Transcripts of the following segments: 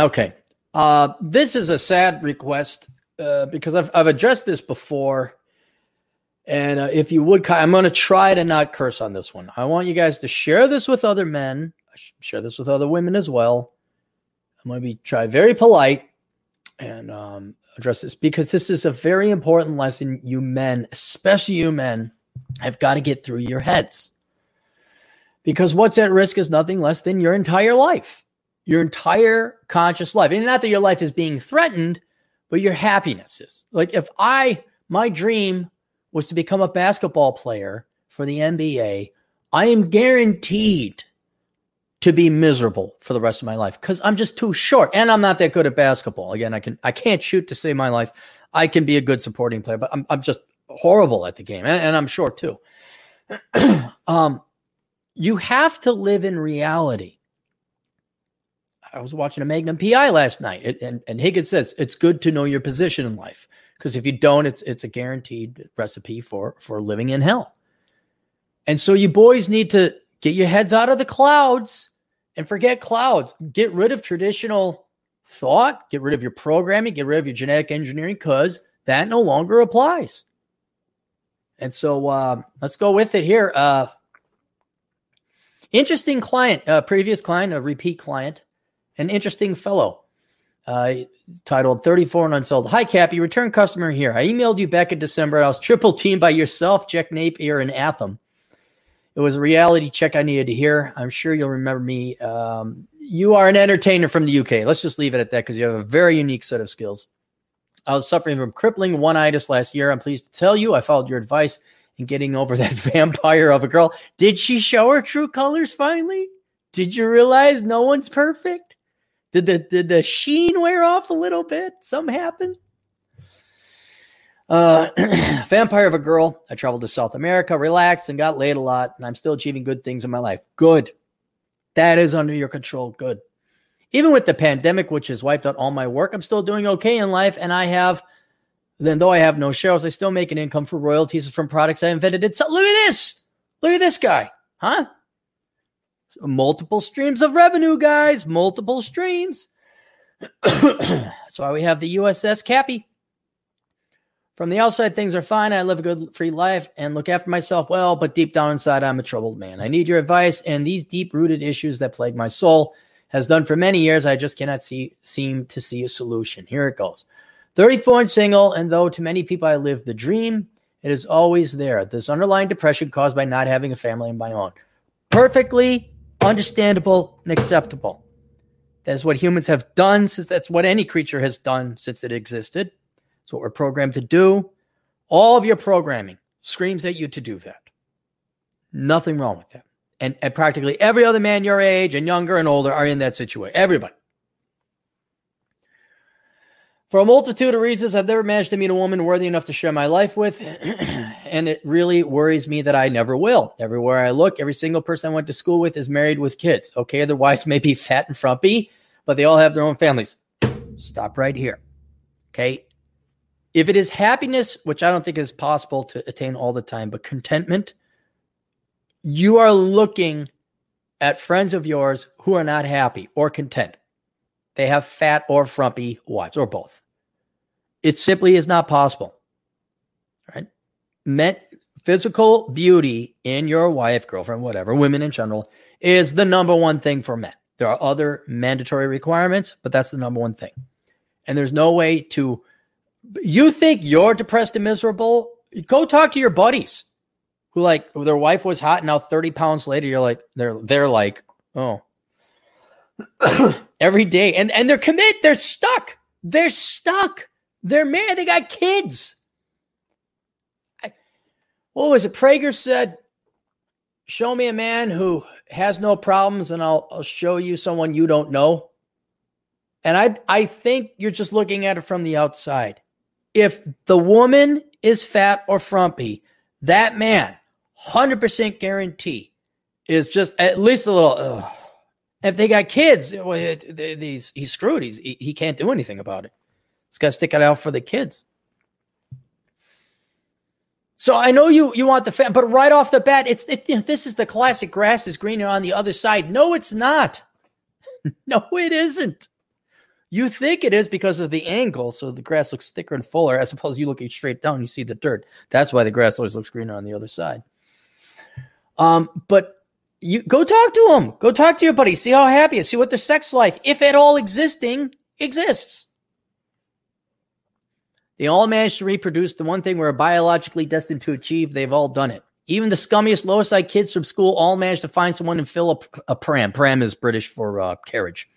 Okay. Uh, this is a sad request uh, because I've, I've addressed this before. And uh, if you would, I'm going to try to not curse on this one. I want you guys to share this with other men, share this with other women as well. I'm going to be try very polite and um, address this because this is a very important lesson you men, especially you men, have got to get through your heads. Because what's at risk is nothing less than your entire life, your entire conscious life. And not that your life is being threatened, but your happiness is. Like if I, my dream was to become a basketball player for the NBA, I am guaranteed to be miserable for the rest of my life because I'm just too short and I'm not that good at basketball. Again, I can I can't shoot to save my life. I can be a good supporting player, but I'm I'm just horrible at the game and, and I'm short too. um, you have to live in reality. I was watching a Magnum PI last night, it, and and Higgins says it's good to know your position in life because if you don't, it's it's a guaranteed recipe for for living in hell. And so you boys need to get your heads out of the clouds and forget clouds. Get rid of traditional thought, get rid of your programming, get rid of your genetic engineering because that no longer applies. And so uh, let's go with it here. Uh, interesting client, uh, previous client, a repeat client, an interesting fellow. Uh, titled 34 and Unsold. Hi, Cappy, return customer here. I emailed you back in December. I was triple teamed by yourself, Jack Napier, and Atham. It was a reality check I needed to hear. I'm sure you'll remember me. Um, you are an entertainer from the UK. Let's just leave it at that because you have a very unique set of skills. I was suffering from crippling one-itis last year. I'm pleased to tell you I followed your advice in getting over that vampire of a girl. Did she show her true colors finally? Did you realize no one's perfect? Did the did the sheen wear off a little bit? Something happened. Uh, vampire of a girl. I traveled to South America, relaxed, and got laid a lot, and I'm still achieving good things in my life. Good. That is under your control. Good. Even with the pandemic, which has wiped out all my work, I'm still doing okay in life, and I have. Then, though I have no shows, I still make an income for royalties from products I invented. It's look at this. Look at this guy, huh? Multiple streams of revenue, guys. Multiple streams. That's why we have the USS Cappy. From the outside, things are fine. I live a good, free life and look after myself well, but deep down inside, I'm a troubled man. I need your advice and these deep rooted issues that plague my soul has done for many years. I just cannot see, seem to see a solution. Here it goes 34 and single, and though to many people I live the dream, it is always there. This underlying depression caused by not having a family of my own. Perfectly understandable and acceptable. That's what humans have done since that's what any creature has done since it existed. It's what we're programmed to do. All of your programming screams at you to do that. Nothing wrong with that. And, and practically every other man your age and younger and older are in that situation. Everybody. For a multitude of reasons, I've never managed to meet a woman worthy enough to share my life with. and it really worries me that I never will. Everywhere I look, every single person I went to school with is married with kids. Okay, their wives may be fat and frumpy, but they all have their own families. Stop right here. Okay, if it is happiness, which I don't think is possible to attain all the time, but contentment, you are looking at friends of yours who are not happy or content. They have fat or frumpy wives or both. It simply is not possible. Right? Met physical beauty in your wife, girlfriend, whatever, women in general, is the number one thing for men. There are other mandatory requirements, but that's the number one thing. And there's no way to you think you're depressed and miserable? Go talk to your buddies who like their wife was hot and now 30 pounds later you're like they're they're like oh every day. And and they're commit they're stuck. They're stuck. They're married they got kids. I, what was it? Prager said show me a man who has no problems and i'll i'll show you someone you don't know. And i i think you're just looking at it from the outside. If the woman is fat or frumpy, that man, 100% guarantee, is just at least a little. Ugh. If they got kids, well, he's, he's screwed. He's, he, can't do anything about it. He's got to stick it out for the kids. So I know you you want the fan, but right off the bat, it's it, this is the classic grass is greener on the other side. No, it's not. no, it isn't. You think it is because of the angle, so the grass looks thicker and fuller, as opposed to you looking straight down, you see the dirt. That's why the grass always looks greener on the other side. Um, but you go talk to them. Go talk to your buddy. See how happy is. See what the sex life, if at all existing, exists. They all managed to reproduce the one thing we're biologically destined to achieve. They've all done it. Even the scummiest, lowest side kids from school all managed to find someone and fill a, a pram. Pram is British for uh, carriage.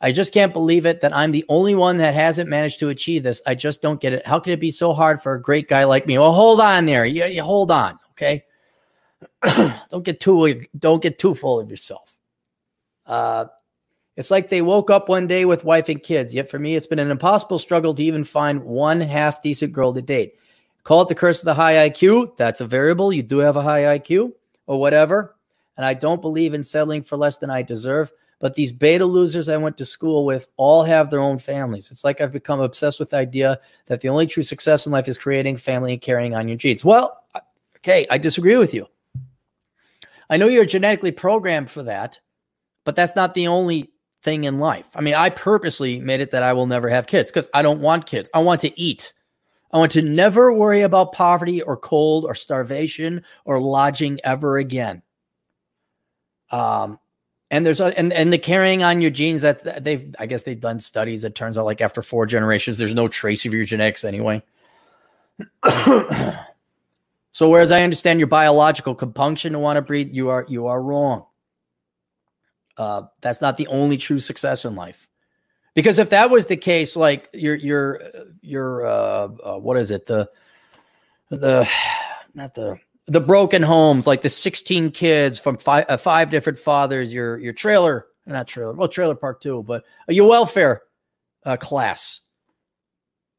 I just can't believe it that I'm the only one that hasn't managed to achieve this. I just don't get it. How can it be so hard for a great guy like me? Well, hold on there. You, you hold on, okay? don't get too don't get too full of yourself. Uh, it's like they woke up one day with wife and kids. Yet for me, it's been an impossible struggle to even find one half decent girl to date. Call it the curse of the high IQ. That's a variable. You do have a high IQ or whatever. And I don't believe in settling for less than I deserve. But these beta losers I went to school with all have their own families. It's like I've become obsessed with the idea that the only true success in life is creating family and carrying on your genes. Well, okay, I disagree with you. I know you're genetically programmed for that, but that's not the only thing in life. I mean, I purposely made it that I will never have kids because I don't want kids. I want to eat. I want to never worry about poverty or cold or starvation or lodging ever again. Um, and there's a, and and the carrying on your genes that they've I guess they've done studies. It turns out like after four generations, there's no trace of your genetics anyway. so whereas I understand your biological compunction to want to breed, you are you are wrong. Uh, that's not the only true success in life. Because if that was the case, like your your your uh, uh, what is it the the not the the broken homes, like the sixteen kids from five uh, five different fathers, your your trailer not trailer well trailer park too, but your welfare uh, class.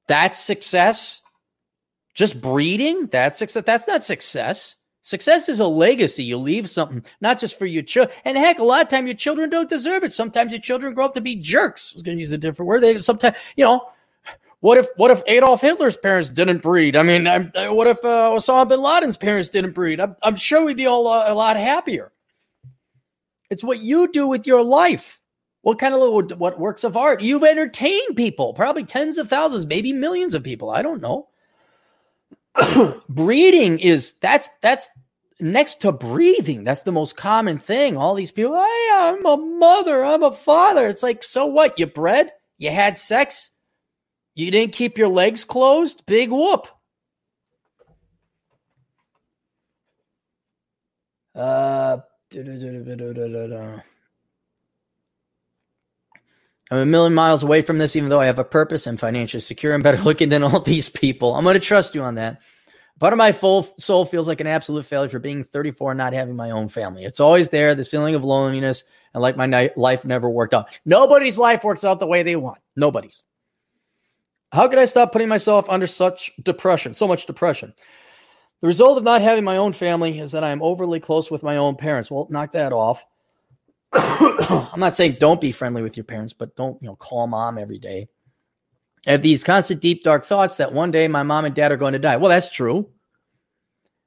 That's success. Just breeding, that's success. That's not success. Success is a legacy. You leave something, not just for your children. And heck, a lot of time your children don't deserve it. Sometimes your children grow up to be jerks. I was going to use a different word. They sometimes, you know, what if what if Adolf Hitler's parents didn't breed? I mean, I'm, what if uh, Osama bin Laden's parents didn't breed? I'm, I'm sure we'd be all a, a lot happier. It's what you do with your life. What kind of what works of art? You've entertained people, probably tens of thousands, maybe millions of people. I don't know. breeding is that's that's next to breathing. That's the most common thing. All these people, hey, I'm a mother, I'm a father. It's like, so what? You bred? You had sex? You didn't keep your legs closed? Big whoop. Uh, I'm a million miles away from this, even though I have a purpose and financially secure and better looking than all these people. I'm going to trust you on that. Part of my full soul feels like an absolute failure for being 34 and not having my own family. It's always there, this feeling of loneliness, and like my life never worked out. Nobody's life works out the way they want. Nobody's. How could I stop putting myself under such depression, so much depression? The result of not having my own family is that I am overly close with my own parents. Well, knock that off. I'm not saying don't be friendly with your parents, but don't, you know, call mom every day. I have these constant, deep, dark thoughts that one day my mom and dad are going to die. Well, that's true.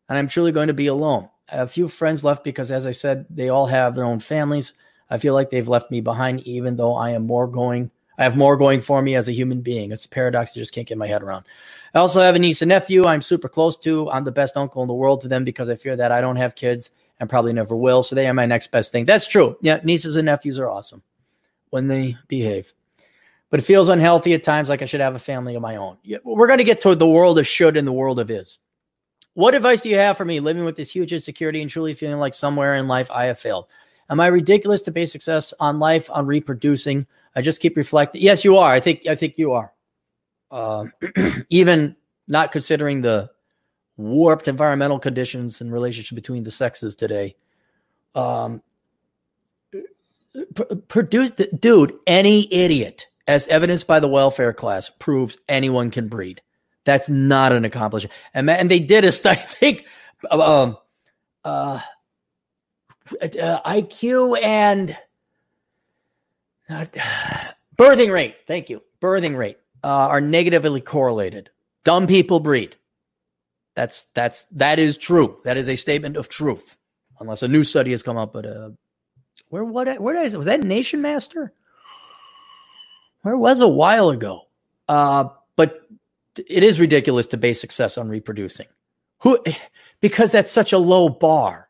And I'm truly going to be alone. A few friends left because, as I said, they all have their own families. I feel like they've left me behind, even though I am more going. I have more going for me as a human being. It's a paradox I just can't get my head around. I also have a niece and nephew I'm super close to. I'm the best uncle in the world to them because I fear that I don't have kids and probably never will. So they are my next best thing. That's true. Yeah, nieces and nephews are awesome when they behave. But it feels unhealthy at times, like I should have a family of my own. We're going to get to the world of should and the world of is. What advice do you have for me living with this huge insecurity and truly feeling like somewhere in life I have failed? Am I ridiculous to base success on life on reproducing? I just keep reflecting. Yes, you are. I think I think you are. Uh, even not considering the warped environmental conditions and relationship between the sexes today. Um, p- produced, dude, any idiot, as evidenced by the welfare class, proves anyone can breed. That's not an accomplishment. And, and they did a study, I think, um, uh, uh, IQ and uh, birthing rate. Thank you. Birthing rate uh, are negatively correlated. Dumb people breed. That's that's that is true. That is a statement of truth, unless a new study has come up. But uh, where what where did I was that Nation Master? Where was a while ago? Uh, but it is ridiculous to base success on reproducing. Who? Because that's such a low bar.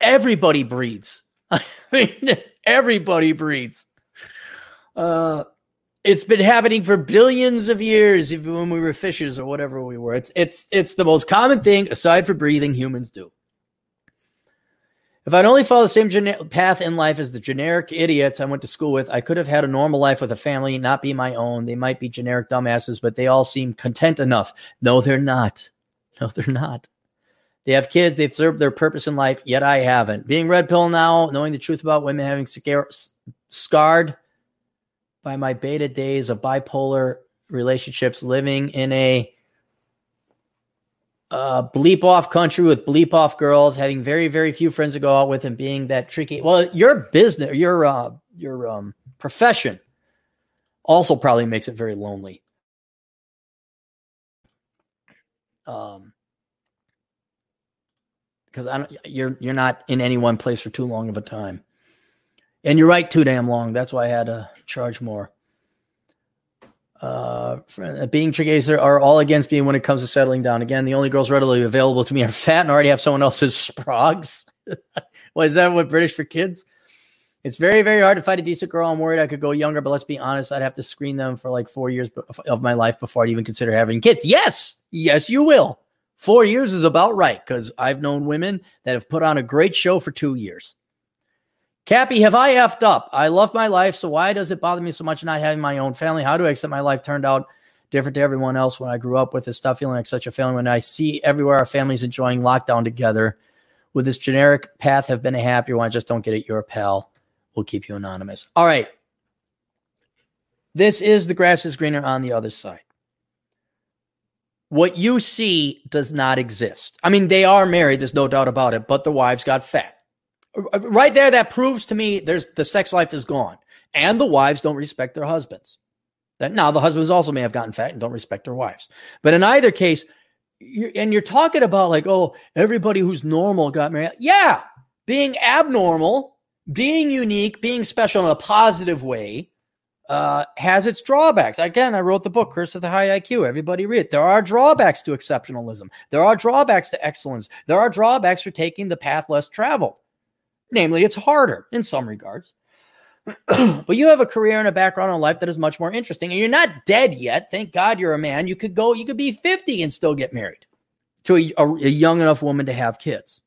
Everybody breeds. I mean, everybody breeds. Uh, it's been happening for billions of years, even when we were fishes or whatever we were. It's it's it's the most common thing, aside from breathing, humans do. If I'd only followed the same gene- path in life as the generic idiots I went to school with, I could have had a normal life with a family, not be my own. They might be generic dumbasses, but they all seem content enough. No, they're not. No, they're not. They have kids, they've served their purpose in life, yet I haven't. Being red pill now, knowing the truth about women having scarred by my beta days of bipolar relationships, living in a uh, bleep off country with bleep off girls, having very very few friends to go out with, and being that tricky. Well, your business, your uh, your um, profession, also probably makes it very lonely. Um, because I don't, you're you're not in any one place for too long of a time, and you're right too damn long. That's why I had to charge more. Uh, being tricky are all against me when it comes to settling down. Again, the only girls readily available to me are fat and already have someone else's sprogs. well, is that what British for kids? It's very, very hard to find a decent girl. I'm worried I could go younger, but let's be honest, I'd have to screen them for like four years of my life before I'd even consider having kids. Yes, yes, you will. Four years is about right because I've known women that have put on a great show for two years. Cappy, have I effed up? I love my life, so why does it bother me so much not having my own family? How do I accept my life turned out different to everyone else when I grew up with this stuff, feeling like such a failure when I see everywhere our families enjoying lockdown together? With this generic path, have been a happier one. I just don't get it. You're a pal. We'll keep you anonymous. All right. This is the grass is greener on the other side. What you see does not exist. I mean, they are married, there's no doubt about it, but the wives got fat right there, that proves to me there's the sex life is gone, and the wives don't respect their husbands. That now the husbands also may have gotten fat and don't respect their wives, but in either case, you're, and you're talking about like, oh, everybody who's normal got married. Yeah, being abnormal, being unique, being special in a positive way. Uh, has its drawbacks. Again, I wrote the book, Curse of the High IQ. Everybody read it. There are drawbacks to exceptionalism. There are drawbacks to excellence. There are drawbacks for taking the path less traveled. Namely, it's harder in some regards. but you have a career and a background in life that is much more interesting. And you're not dead yet. Thank God you're a man. You could go, you could be 50 and still get married to a, a, a young enough woman to have kids.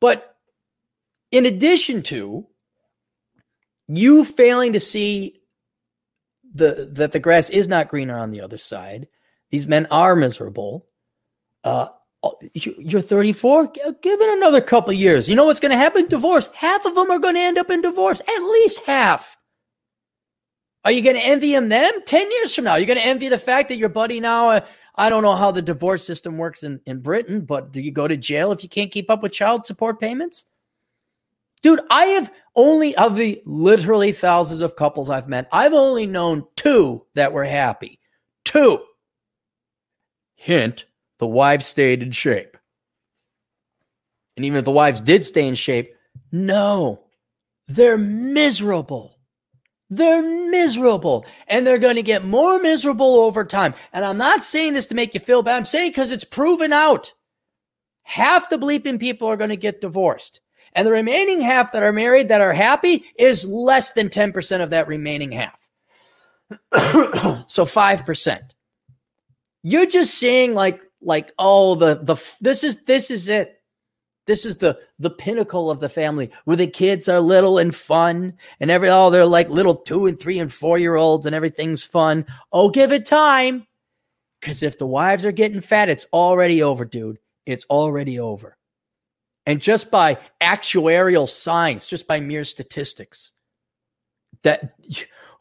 But in addition to you failing to see the that the grass is not greener on the other side, these men are miserable. Uh, you're 34. Give it another couple years. You know what's going to happen? Divorce. Half of them are going to end up in divorce. At least half. Are you going to envy them then? 10 years from now, you're going to envy the fact that your buddy now, uh, I don't know how the divorce system works in, in Britain, but do you go to jail if you can't keep up with child support payments? Dude, I have only, of the literally thousands of couples I've met, I've only known two that were happy. Two. Hint the wives stayed in shape. And even if the wives did stay in shape, no, they're miserable. They're miserable and they're going to get more miserable over time. And I'm not saying this to make you feel bad. I'm saying because it's proven out. Half the bleeping people are going to get divorced. And the remaining half that are married that are happy is less than 10% of that remaining half. so 5%. You're just seeing like like oh the the this is this is it. This is the the pinnacle of the family where the kids are little and fun and every oh they're like little two and three and four year olds and everything's fun. Oh give it time. Because if the wives are getting fat it's already over dude. It's already over. And just by actuarial science just by mere statistics that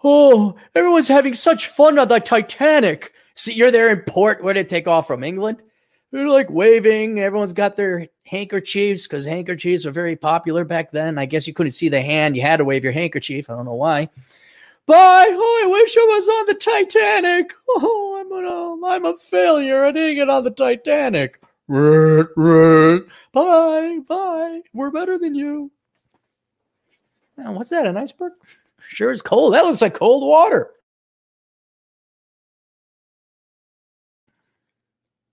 oh everyone's having such fun on the titanic See, you're there in port. Where did it take off from England? They're like waving. Everyone's got their handkerchiefs because handkerchiefs were very popular back then. I guess you couldn't see the hand. You had to wave your handkerchief. I don't know why. Bye. Oh, I wish I was on the Titanic. Oh, I'm a, I'm a failure. I didn't get on the Titanic. Bye. Bye. We're better than you. Now, what's that? An iceberg? sure is cold. That looks like cold water.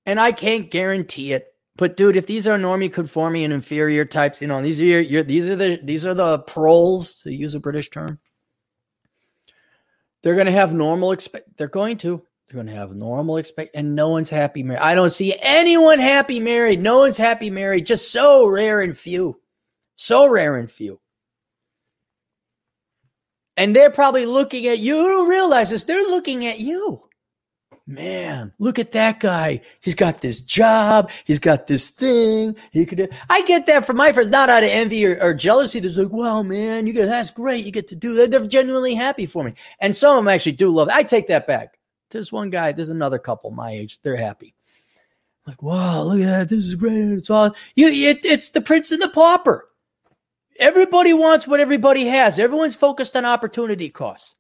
And I can't guarantee it. But dude, if these are normie, conforming, and inferior types, you know, these are your, your these are the these are the proles to use a British term. They're going to have normal expect. They're going to. They're going to have normal expect, and no one's happy married. I don't see anyone happy married. No one's happy married. Just so rare and few. So rare and few. And they're probably looking at you. You don't realize this. They're looking at you man, look at that guy. He's got this job. He's got this thing. He could. I get that from my friends, not out of envy or, or jealousy. They're like, well, man, you get that's great. You get to do that. They're genuinely happy for me, and some of them actually do love. It. I take that back. There's one guy. There's another couple my age. They're happy. like, wow, look at that. This is great. It's all you. It, it's the prince and the pauper. Everybody wants what everybody has. Everyone's focused on opportunity costs.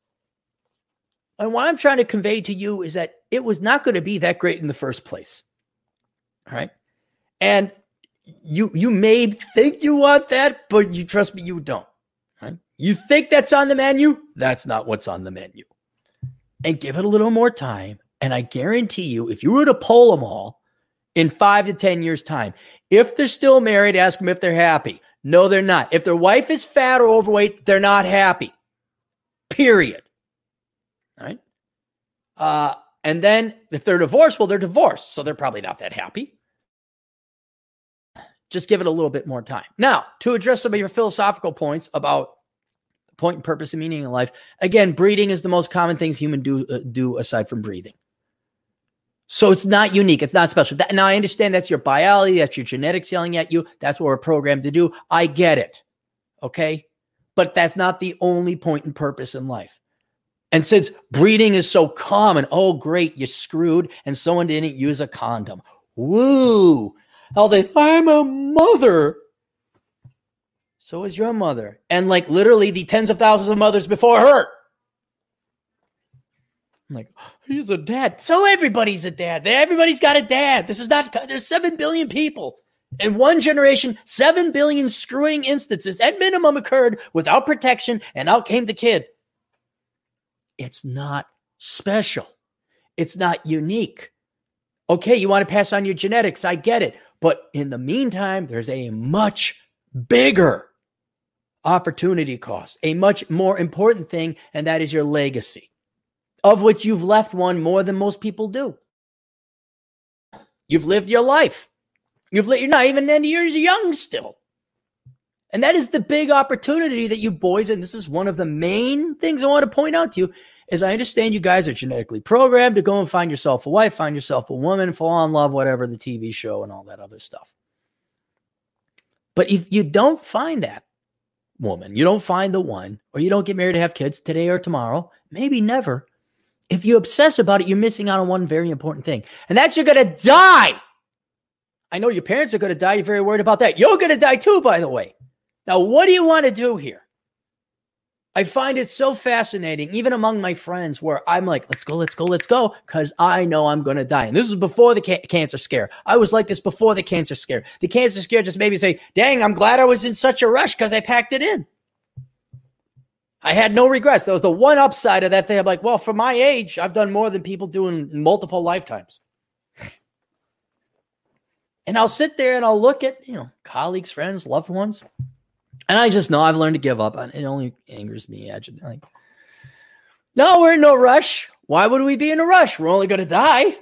And what I'm trying to convey to you is that it was not going to be that great in the first place. All right. And you you may think you want that, but you trust me, you don't. Right? You think that's on the menu? That's not what's on the menu. And give it a little more time. And I guarantee you, if you were to poll them all in five to 10 years' time, if they're still married, ask them if they're happy. No, they're not. If their wife is fat or overweight, they're not happy. Period. Right? Uh, and then if they're divorced, well, they're divorced. So they're probably not that happy. Just give it a little bit more time. Now, to address some of your philosophical points about point and purpose and meaning in life, again, breeding is the most common things human do uh, do aside from breathing. So it's not unique. It's not special. That, now I understand that's your biology, that's your genetics yelling at you. That's what we're programmed to do. I get it. Okay. But that's not the only point and purpose in life. And since breeding is so common, oh, great, you screwed and someone didn't use a condom. Woo! How they, I'm a mother. So is your mother. And like literally the tens of thousands of mothers before her. I'm like, he's a dad. So everybody's a dad. Everybody's got a dad. This is not, there's 7 billion people. In one generation, 7 billion screwing instances at minimum occurred without protection, and out came the kid. It's not special. It's not unique. Okay, you want to pass on your genetics. I get it. But in the meantime, there's a much bigger opportunity cost, a much more important thing, and that is your legacy, of which you've left one more than most people do. You've lived your life. You've lived, you're not even 90 years young still. And that is the big opportunity that you boys, and this is one of the main things I want to point out to you, is I understand you guys are genetically programmed to go and find yourself a wife, find yourself a woman, fall in love, whatever the TV show and all that other stuff. But if you don't find that woman, you don't find the one, or you don't get married to have kids today or tomorrow, maybe never. If you obsess about it, you're missing out on one very important thing, and that's you're going to die. I know your parents are going to die. You're very worried about that. You're going to die too, by the way. Now, what do you want to do here? I find it so fascinating, even among my friends, where I'm like, let's go, let's go, let's go, because I know I'm going to die. And this was before the ca- cancer scare. I was like this before the cancer scare. The cancer scare just made me say, dang, I'm glad I was in such a rush because I packed it in. I had no regrets. That was the one upside of that thing. I'm like, well, for my age, I've done more than people do in multiple lifetimes. and I'll sit there and I'll look at, you know, colleagues, friends, loved ones. And I just know I've learned to give up. It only angers me. Like, no, we're in no rush. Why would we be in a rush? We're only going to die.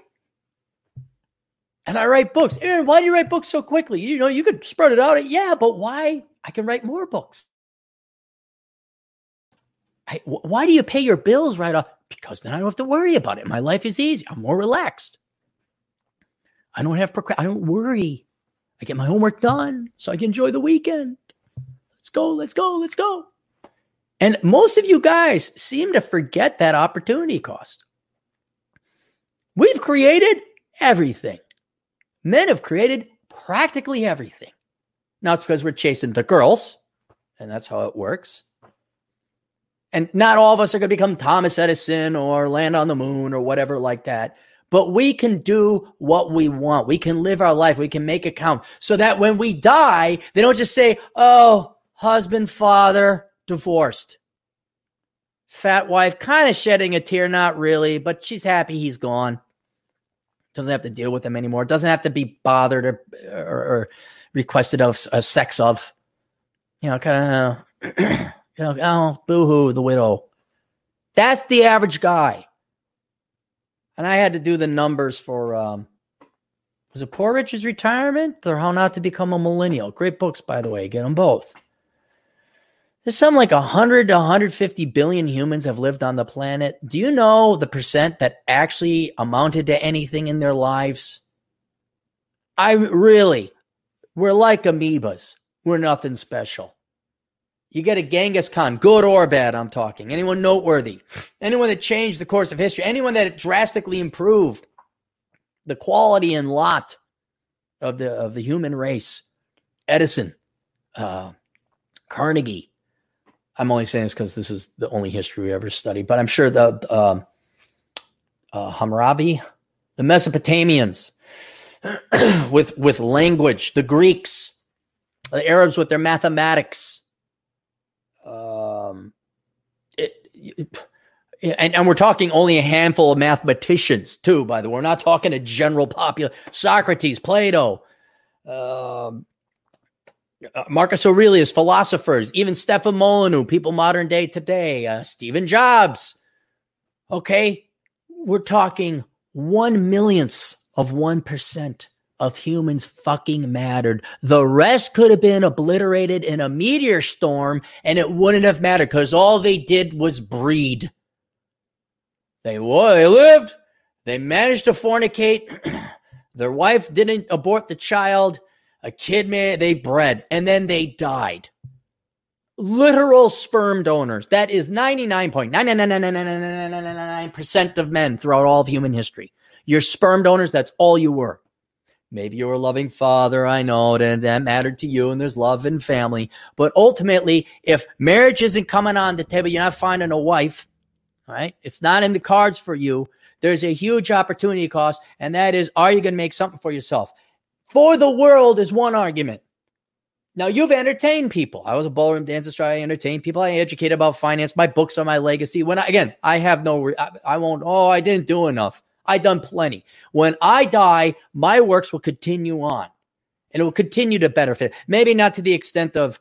And I write books. Aaron, why do you write books so quickly? You know, you could spread it out. Yeah, but why? I can write more books. I, why do you pay your bills right off? Because then I don't have to worry about it. My life is easy. I'm more relaxed. I don't have procrast- I don't worry. I get my homework done so I can enjoy the weekend. Go, let's go, let's go. And most of you guys seem to forget that opportunity cost. We've created everything. Men have created practically everything. Now it's because we're chasing the girls, and that's how it works. And not all of us are going to become Thomas Edison or land on the moon or whatever like that. But we can do what we want. We can live our life. We can make it count so that when we die, they don't just say, oh, husband, father, divorced. fat wife, kind of shedding a tear, not really, but she's happy he's gone. Doesn't have to deal with him anymore. Doesn't have to be bothered or, or, or requested of a sex of. You know, kind of, you know, oh, boo hoo, the widow. That's the average guy. And I had to do the numbers for um, was it Poor Richard's Retirement or How Not to Become a Millennial? Great books, by the way. Get them both. There's some like 100 to 150 billion humans have lived on the planet. Do you know the percent that actually amounted to anything in their lives? I really, we're like amoebas. We're nothing special. You get a Genghis Khan, good or bad, I'm talking. Anyone noteworthy? Anyone that changed the course of history? Anyone that drastically improved the quality and lot of the of the human race? Edison, uh, Carnegie. I'm only saying this because this is the only history we ever study, but I'm sure the um, uh, Hammurabi, the Mesopotamians, with with language, the Greeks, the Arabs with their mathematics, um, it, it, and, and we're talking only a handful of mathematicians too. By the way, we're not talking a general popular Socrates, Plato, um, uh, Marcus Aurelius, philosophers, even Stefan Molyneux, people modern day today, uh, Stephen Jobs. Okay, we're talking one millionths of one percent of humans fucking mattered. The rest could have been obliterated in a meteor storm and it wouldn't have mattered because all they did was breed. They, they lived, they managed to fornicate, their wife didn't abort the child, a kid man, they bred, and then they died. Literal sperm donors. That is 99.9999999% of men throughout all of human history. Your sperm donors, that's all you were. Maybe you were a loving father. I know that that mattered to you and there's love and family. But ultimately, if marriage isn't coming on the table, you're not finding a wife, right? It's not in the cards for you. There's a huge opportunity cost. And that is, are you going to make something for yourself? For the world is one argument. Now you've entertained people. I was a ballroom dancer. So I entertained people. I educated about finance. My books are my legacy. When I, again, I have no, I, I won't. Oh, I didn't do enough. I done plenty. When I die, my works will continue on and it will continue to benefit. Maybe not to the extent of,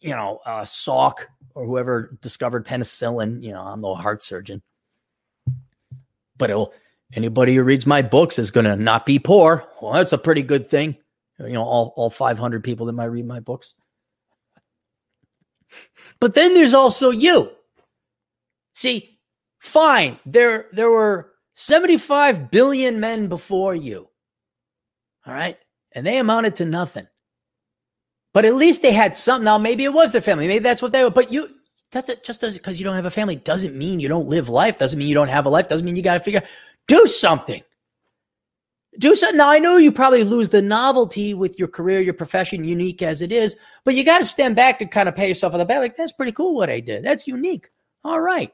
you know, uh, Salk or whoever discovered penicillin. You know, I'm no heart surgeon, but it'll, anybody who reads my books is going to not be poor. Well, that's a pretty good thing. You know, all, all 500 people that might read my books. But then there's also you. See, Fine. There, there were 75 billion men before you. All right. And they amounted to nothing. But at least they had something. Now, maybe it was their family. Maybe that's what they were. But you, that just because you don't have a family doesn't mean you don't live life. Doesn't mean you don't have a life. Doesn't mean you got to figure, do something. Do something. Now, I know you probably lose the novelty with your career, your profession, unique as it is, but you got to stand back and kind of pay yourself on the back. Like, that's pretty cool what I did. That's unique. All right.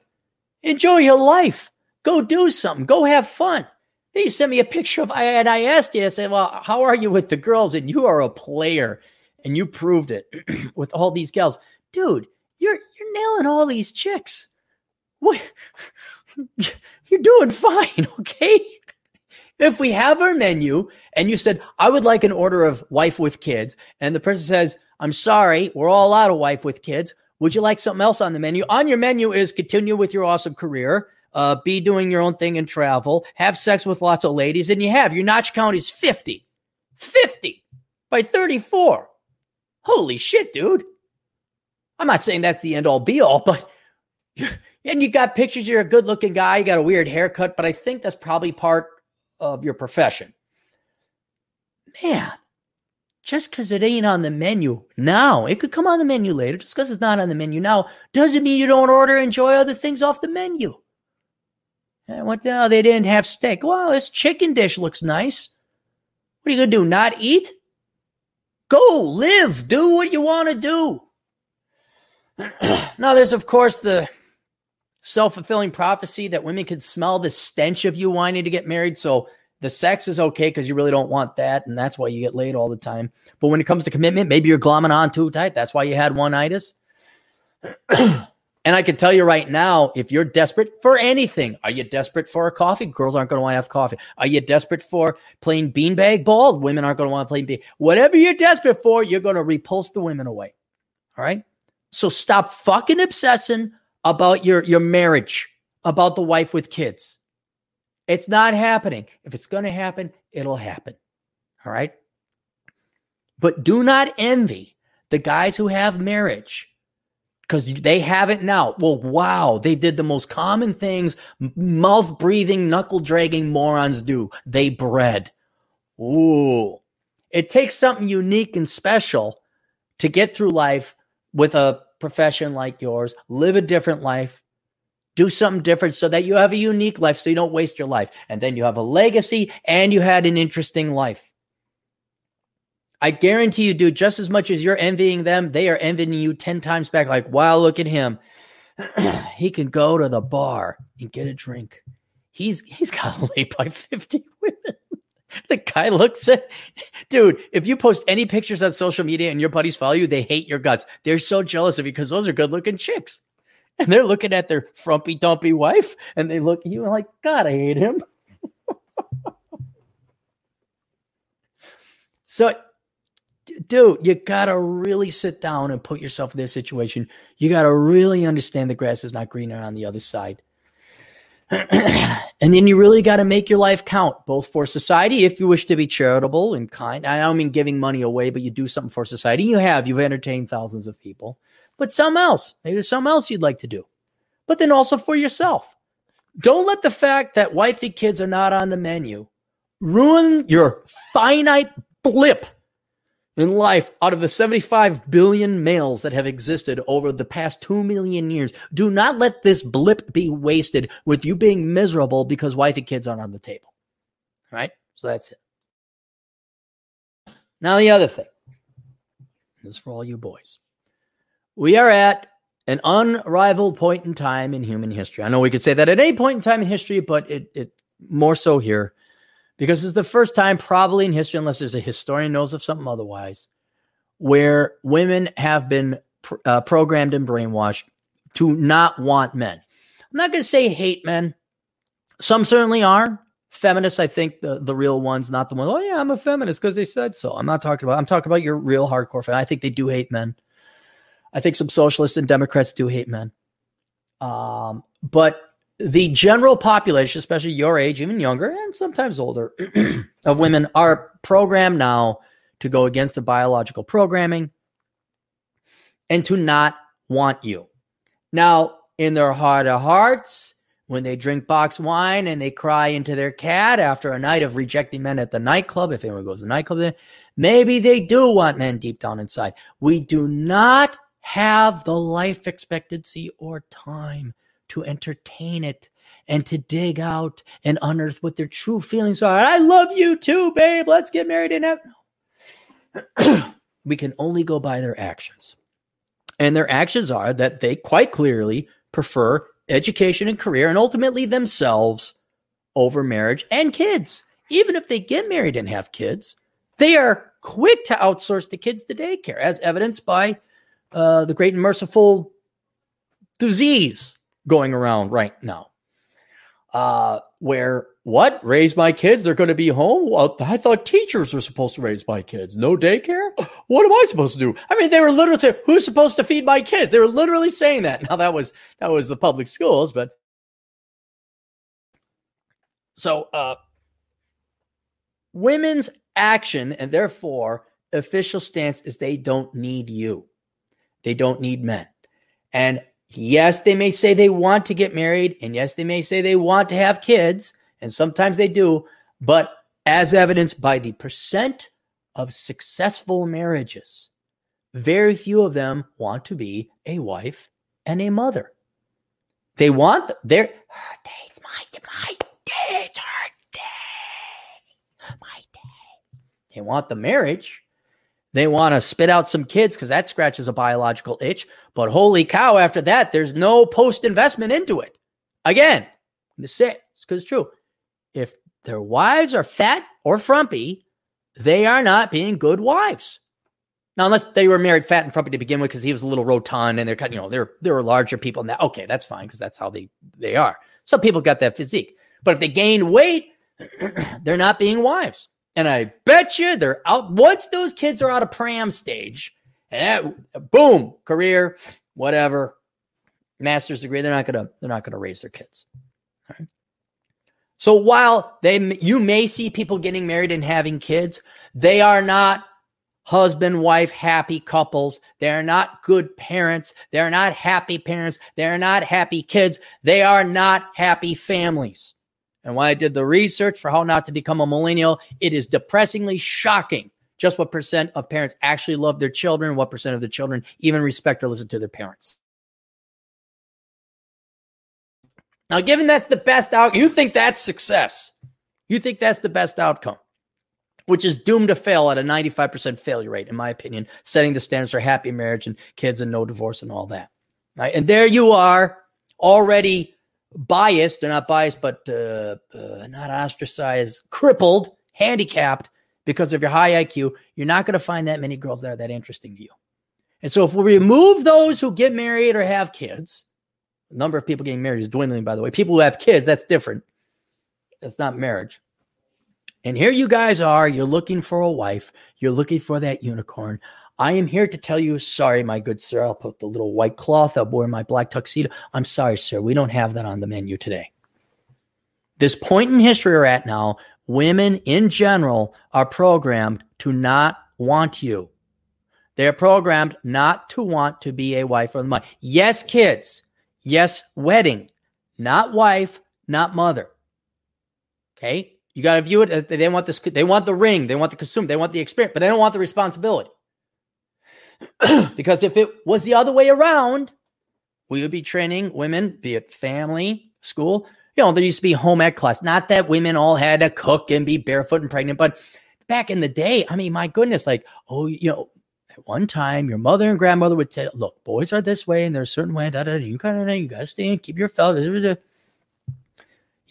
Enjoy your life. Go do something. Go have fun. Then you sent me a picture of, and I asked you, I said, well, how are you with the girls? And you are a player and you proved it with all these gals. Dude, you're, you're nailing all these chicks. What? You're doing fine. Okay. If we have our menu and you said, I would like an order of wife with kids, and the person says, I'm sorry, we're all out of wife with kids. Would you like something else on the menu? On your menu is continue with your awesome career, uh, be doing your own thing and travel, have sex with lots of ladies, and you have your notch count is 50. 50 by 34. Holy shit, dude. I'm not saying that's the end all be all, but and you got pictures, you're a good looking guy, you got a weird haircut, but I think that's probably part of your profession. Man, just because it ain't on the menu now, it could come on the menu later. Just because it's not on the menu now doesn't mean you don't order enjoy other things off the menu. And what the hell? They didn't have steak. Well, this chicken dish looks nice. What are you going to do? Not eat? Go live. Do what you want to do. now, there's, of course, the self fulfilling prophecy that women can smell the stench of you wanting to get married. So the sex is okay because you really don't want that, and that's why you get laid all the time. But when it comes to commitment, maybe you're glomming on too tight. That's why you had one itis. And I can tell you right now, if you're desperate for anything, are you desperate for a coffee? Girls aren't going to want to have coffee. Are you desperate for playing beanbag ball? Women aren't going to want to play bean. Whatever you're desperate for, you're going to repulse the women away. All right. So stop fucking obsessing about your, your marriage, about the wife with kids. It's not happening. If it's going to happen, it'll happen. All right. But do not envy the guys who have marriage because they have it now. Well, wow, they did the most common things mouth breathing, knuckle dragging morons do. They bred. Ooh. It takes something unique and special to get through life with a profession like yours, live a different life, do something different so that you have a unique life so you don't waste your life. And then you have a legacy and you had an interesting life. I guarantee you, dude, just as much as you're envying them, they are envying you 10 times back. Like, wow, look at him. he can go to the bar and get a drink. He's he's got laid by 50 women. the guy looks at dude, if you post any pictures on social media and your buddies follow you, they hate your guts. They're so jealous of you because those are good looking chicks. And they're looking at their frumpy dumpy wife and they look at you like, God, I hate him. so dude, you gotta really sit down and put yourself in their situation. You gotta really understand the grass is not greener on the other side. and then you really got to make your life count, both for society, if you wish to be charitable and kind. I don't mean giving money away, but you do something for society. You have, you've entertained thousands of people, but some else, maybe there's something else you'd like to do. But then also for yourself. Don't let the fact that wifey kids are not on the menu ruin your finite blip in life out of the 75 billion males that have existed over the past 2 million years. Do not let this blip be wasted with you being miserable because wife and kids aren't on the table. All right? So that's it. Now, the other thing is for all you boys. We are at an unrivaled point in time in human history. I know we could say that at any point in time in history, but it, it more so here because it's the first time probably in history, unless there's a historian knows of something otherwise, where women have been pr- uh, programmed and brainwashed to not want men. I'm not going to say hate men. Some certainly are. Feminists, I think the, the real ones, not the ones, oh, yeah, I'm a feminist because they said so. I'm not talking about, I'm talking about your real hardcore fan. I think they do hate men. I think some socialists and Democrats do hate men. Um, but the general population, especially your age, even younger, and sometimes older, of women are programmed now to go against the biological programming and to not want you. Now, in their heart of hearts, when they drink box wine and they cry into their cat after a night of rejecting men at the nightclub, if anyone goes to the nightclub, maybe they do want men deep down inside. We do not have the life expectancy or time to entertain it and to dig out and unearth what their true feelings are. I love you too, babe. Let's get married and have. we can only go by their actions. And their actions are that they quite clearly prefer education and career and ultimately themselves over marriage and kids. Even if they get married and have kids, they are quick to outsource the kids to daycare, as evidenced by uh, the great and merciful disease going around right now. Uh, where what raise my kids? They're going to be home. Well, I thought teachers were supposed to raise my kids. No daycare. What am I supposed to do? I mean, they were literally saying, "Who's supposed to feed my kids?" They were literally saying that. Now that was that was the public schools, but so uh, women's action and therefore official stance is they don't need you. They don't need men. And yes, they may say they want to get married, and yes, they may say they want to have kids, and sometimes they do, but as evidenced by the percent of successful marriages, very few of them want to be a wife and a mother. They want their her my my days, her day, my day. They want the marriage. They want to spit out some kids because that scratches a biological itch. But holy cow, after that, there's no post investment into it. Again, the say because it's true. If their wives are fat or frumpy, they are not being good wives. Now, unless they were married fat and frumpy to begin with, because he was a little rotund and they're kind, you know, they're they were larger people. Now, okay, that's fine because that's how they they are. Some people got that physique, but if they gain weight, they're not being wives. And I bet you they're out once those kids are out of pram stage. And that, boom, career, whatever, master's degree. They're not gonna they're not gonna raise their kids. So while they you may see people getting married and having kids, they are not husband wife happy couples. They are not good parents. They are not happy parents. They are not happy kids. They are not happy families. And when I did the research for how not to become a millennial, it is depressingly shocking just what percent of parents actually love their children, what percent of the children even respect or listen to their parents. Now, given that's the best out, you think that's success. You think that's the best outcome, which is doomed to fail at a 95% failure rate, in my opinion, setting the standards for happy marriage and kids and no divorce and all that. Right? And there you are, already biased, or not biased, but uh, uh, not ostracized, crippled, handicapped because of your high IQ. You're not going to find that many girls that are that interesting to you. And so if we remove those who get married or have kids, the number of people getting married is dwindling, by the way. People who have kids, that's different. That's not marriage. And here you guys are, you're looking for a wife, you're looking for that unicorn. I am here to tell you, sorry, my good sir. I'll put the little white cloth up wear my black tuxedo. I'm sorry, sir. We don't have that on the menu today. This point in history we're at now, women in general are programmed to not want you. They're programmed not to want to be a wife or the mother. Yes, kids. Yes, wedding. Not wife, not mother. Okay? You got to view it as they want this. They want the ring. They want the consume. They want the experience, but they don't want the responsibility. because if it was the other way around, we would be training women, be it family, school. You know, there used to be home ec class. Not that women all had to cook and be barefoot and pregnant, but back in the day, I mean, my goodness, like, oh, you know, at one time, your mother and grandmother would say, "Look, boys are this way, and there's a certain way. Da, da, da, you of you gotta stay and keep your fellow." You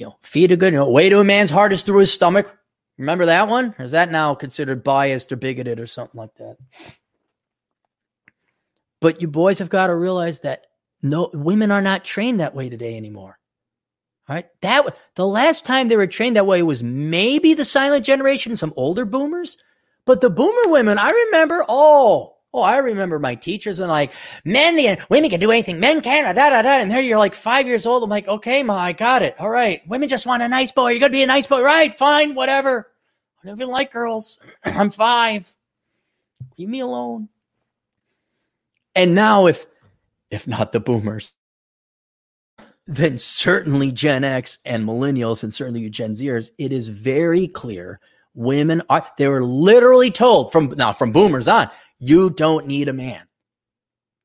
know, feed a good. You know, way to a man's heart is through his stomach. Remember that one? Or is that now considered biased or bigoted or something like that? But you boys have got to realize that no women are not trained that way today anymore. All right. That the last time they were trained that way was maybe the silent generation, some older boomers. But the boomer women, I remember, oh, oh, I remember my teachers and like, men and women can do anything. Men can, da, da, da. And there you're like five years old. I'm like, okay, ma, I got it. All right. Women just want a nice boy. You're going to be a nice boy. Right. Fine. Whatever. I don't even like girls. I'm five. Leave me alone. And now, if if not the boomers, then certainly Gen X and millennials, and certainly you Gen Zers, it is very clear women are they were literally told from now from boomers on, you don't need a man.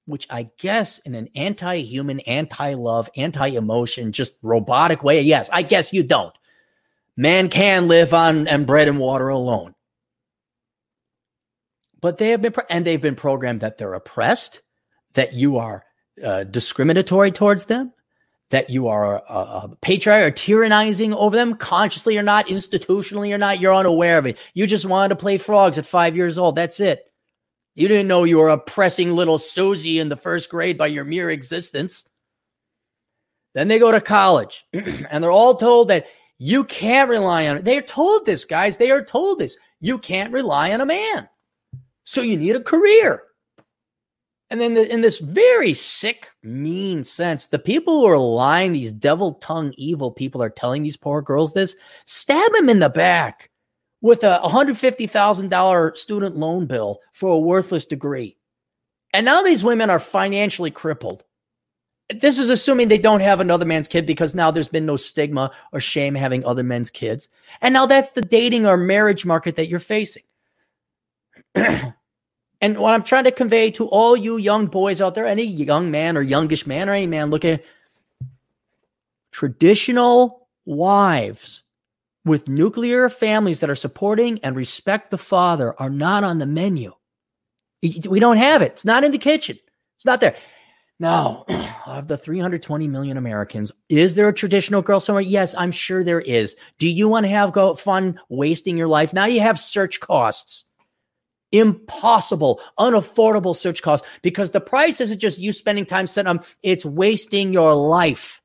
Which I guess in an anti-human, anti-love, anti-emotion, just robotic way, yes, I guess you don't. Man can live on and bread and water alone but they have been and they've been programmed that they're oppressed, that you are uh, discriminatory towards them, that you are a, a patriarch or tyrannizing over them, consciously or not, institutionally or not. You're unaware of it. You just wanted to play frogs at five years old. That's it. You didn't know you were oppressing little Susie in the first grade by your mere existence. Then they go to college and they're all told that you can't rely on it. They're told this, guys. They are told this. You can't rely on a man. So you need a career. And then the, in this very sick, mean sense, the people who are lying, these devil tongue evil people are telling these poor girls this, stab them in the back with a $150,000 student loan bill for a worthless degree. And now these women are financially crippled. This is assuming they don't have another man's kid because now there's been no stigma or shame having other men's kids. And now that's the dating or marriage market that you're facing. and what I'm trying to convey to all you young boys out there, any young man or youngish man or any man looking traditional wives with nuclear families that are supporting and respect the father are not on the menu. We don't have it. It's not in the kitchen. It's not there. Now, of the 320 million Americans, is there a traditional girl somewhere? Yes, I'm sure there is. Do you want to have go fun wasting your life? Now you have search costs impossible, unaffordable search costs because the price isn't just you spending time setting them, it's wasting your life.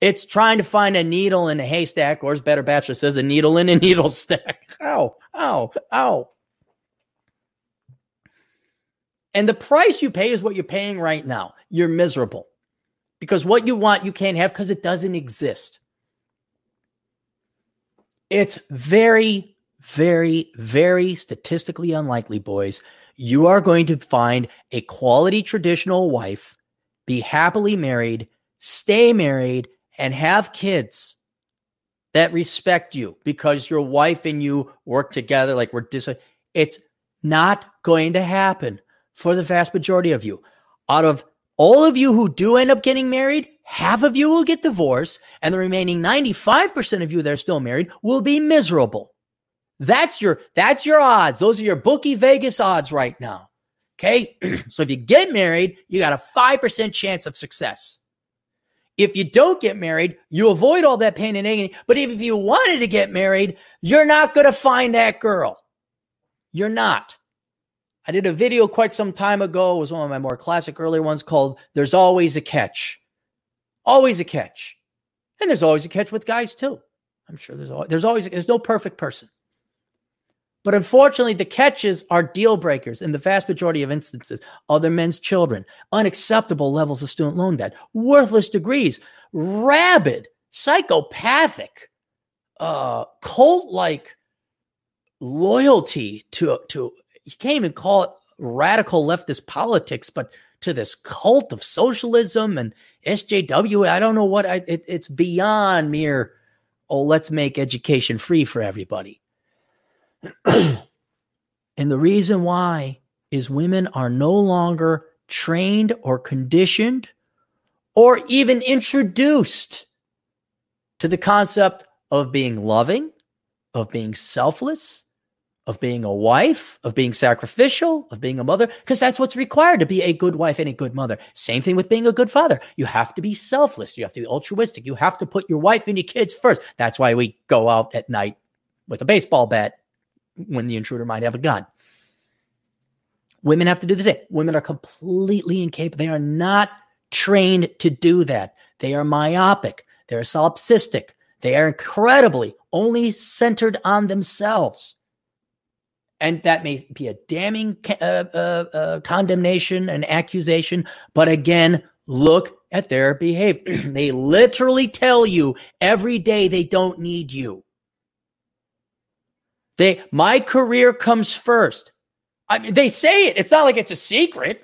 It's trying to find a needle in a haystack, or as Better Bachelor says, a needle in a needle stack. Ow, ow, ow. And the price you pay is what you're paying right now. You're miserable because what you want, you can't have because it doesn't exist. It's very, very, very statistically unlikely, boys. You are going to find a quality traditional wife, be happily married, stay married, and have kids that respect you because your wife and you work together like we're dis- it's not going to happen for the vast majority of you. Out of all of you who do end up getting married, half of you will get divorced, and the remaining 95% of you that are still married will be miserable. That's your that's your odds. Those are your bookie Vegas odds right now. Okay? so if you get married, you got a 5% chance of success. If you don't get married, you avoid all that pain and agony. But if you wanted to get married, you're not going to find that girl. You're not. I did a video quite some time ago. It was one of my more classic earlier ones called There's Always a Catch. Always a catch. And there's always a catch with guys too. I'm sure there's always, there's always there's no perfect person. But unfortunately, the catches are deal breakers in the vast majority of instances. Other men's children, unacceptable levels of student loan debt, worthless degrees, rabid, psychopathic, uh, cult like loyalty to, to you can't even call it radical leftist politics, but to this cult of socialism and SJW. I don't know what I, it, it's beyond mere, oh, let's make education free for everybody. and the reason why is women are no longer trained or conditioned or even introduced to the concept of being loving, of being selfless, of being a wife, of being sacrificial, of being a mother, because that's what's required to be a good wife and a good mother. Same thing with being a good father. You have to be selfless. You have to be altruistic. You have to put your wife and your kids first. That's why we go out at night with a baseball bat when the intruder might have a gun. Women have to do the same. Women are completely incapable. They are not trained to do that. They are myopic. They're solipsistic. They are incredibly only centered on themselves and that may be a damning uh, uh, uh, condemnation and accusation. But again, look at their behavior. they literally tell you every day they don't need you. They, my career comes first. I mean, they say it. It's not like it's a secret.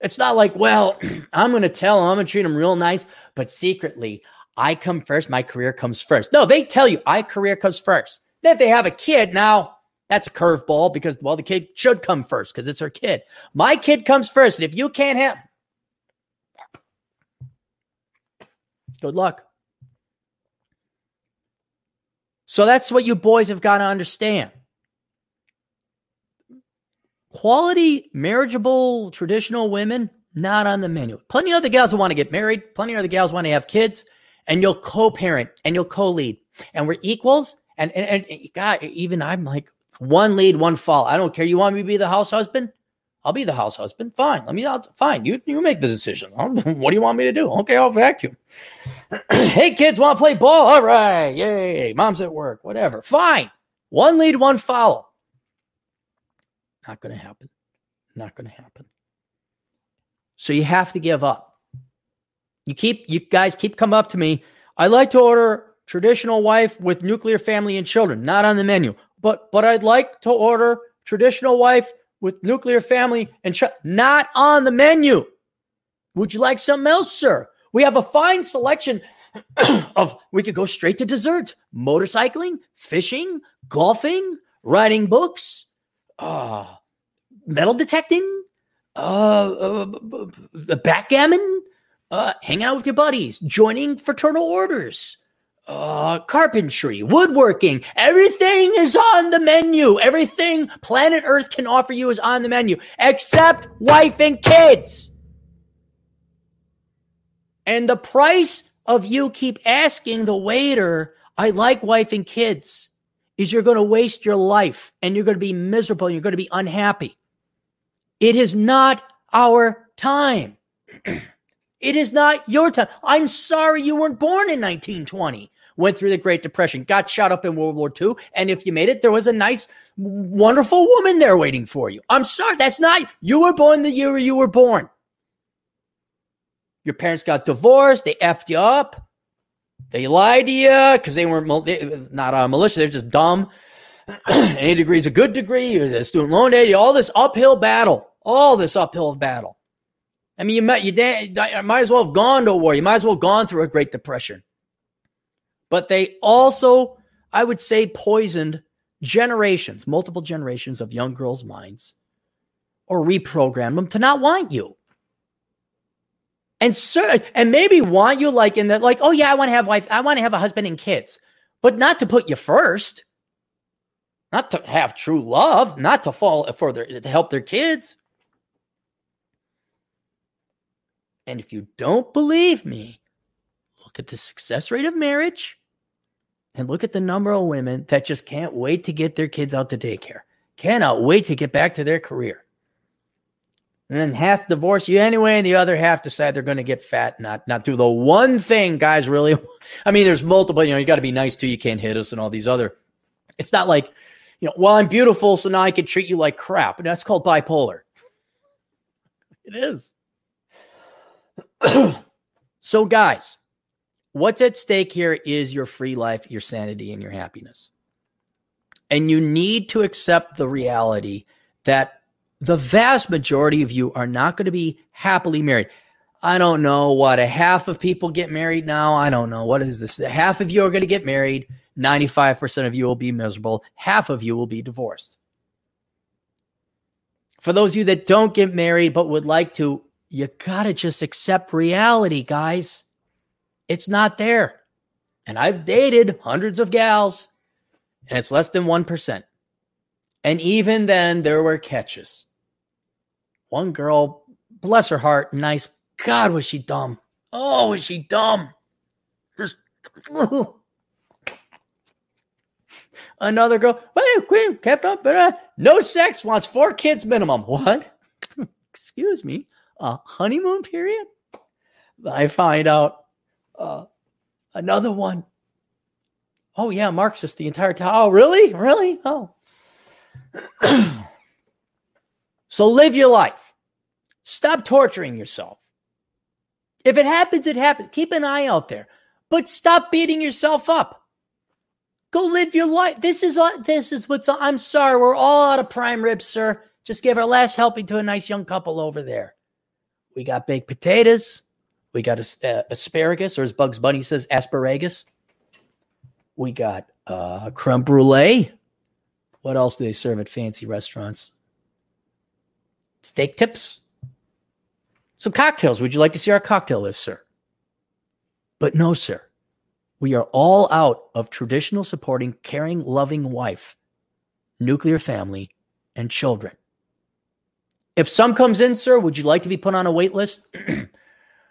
It's not like, well, I'm going to tell them, I'm going to treat them real nice, but secretly, I come first. My career comes first. No, they tell you, my career comes first. Then if they have a kid, now that's a curveball because, well, the kid should come first because it's her kid. My kid comes first. And if you can't have, good luck. So that's what you boys have got to understand. Quality, marriageable, traditional women, not on the menu. Plenty of other gals want to get married. Plenty of other gals want to have kids. And you'll co parent and you'll co lead. And we're equals. And, and, and God, even I'm like, one lead, one fall. I don't care. You want me to be the house husband? I'll be the house husband. Fine. Let me out. Fine. You you make the decision. what do you want me to do? Okay, I'll vacuum. hey, kids, want to play ball? All right. Yay. Mom's at work. Whatever. Fine. One lead, one follow. Not going to happen. Not going to happen. So you have to give up. You keep you guys keep coming up to me. I like to order traditional wife with nuclear family and children. Not on the menu but but I'd like to order traditional wife with nuclear family and ch- not on the menu. Would you like something else, sir? We have a fine selection of we could go straight to dessert, motorcycling, fishing, golfing, writing books, uh, metal detecting, uh, uh, backgammon, uh, hang out with your buddies, joining fraternal orders, uh, carpentry, woodworking, everything is on the menu. Everything planet Earth can offer you is on the menu, except wife and kids. And the price of you keep asking the waiter, I like wife and kids, is you're going to waste your life and you're going to be miserable and you're going to be unhappy. It is not our time. it is not your time. I'm sorry you weren't born in 1920, went through the Great Depression, got shot up in World War II. And if you made it, there was a nice, wonderful woman there waiting for you. I'm sorry. That's not, you were born the year you were born. Your parents got divorced. They effed you up. They lied to you because they weren't not uh, a militia. They're just dumb. A degree is a good degree. You're a student loan debt. All this uphill battle. All this uphill battle. I mean, you might you might as well have gone to war. You might as well have gone through a Great Depression. But they also, I would say, poisoned generations, multiple generations of young girls' minds, or reprogrammed them to not want you. And sir, and maybe want you like in that, like, oh yeah, I want to have wife, I want to have a husband and kids, but not to put you first, not to have true love, not to fall for their to help their kids. And if you don't believe me, look at the success rate of marriage and look at the number of women that just can't wait to get their kids out to daycare, cannot wait to get back to their career and then half divorce you anyway, and the other half decide they're going to get fat, not not do the one thing guys really. I mean, there's multiple. You know, you got to be nice too. You can't hit us and all these other. It's not like, you know, well, I'm beautiful, so now I can treat you like crap, and that's called bipolar. It is. so, guys, what's at stake here is your free life, your sanity, and your happiness. And you need to accept the reality that the vast majority of you are not going to be happily married. I don't know what a half of people get married now. I don't know. What is this? Half of you are going to get married. 95% of you will be miserable. Half of you will be divorced. For those of you that don't get married but would like to, you got to just accept reality, guys. It's not there. And I've dated hundreds of gals, and it's less than 1%. And even then, there were catches. One girl, bless her heart, nice. God, was she dumb. Oh, was she dumb. Just. Another girl, kept up, uh, no sex, wants four kids minimum. What? Excuse me, a honeymoon period? I find out uh, another one. Oh yeah, Marxist the entire time. Oh really? Really? Oh. So live your life. Stop torturing yourself. If it happens, it happens. Keep an eye out there, but stop beating yourself up. Go live your life. This is this is what's. I'm sorry, we're all out of prime ribs, sir. Just gave our last helping to a nice young couple over there. We got baked potatoes. We got uh, asparagus, or as Bugs Bunny says, asparagus. We got uh, creme brulee. What else do they serve at fancy restaurants? steak tips, some cocktails. Would you like to see our cocktail list, sir? But no, sir. We are all out of traditional supporting, caring, loving wife, nuclear family, and children. If some comes in, sir, would you like to be put on a wait list?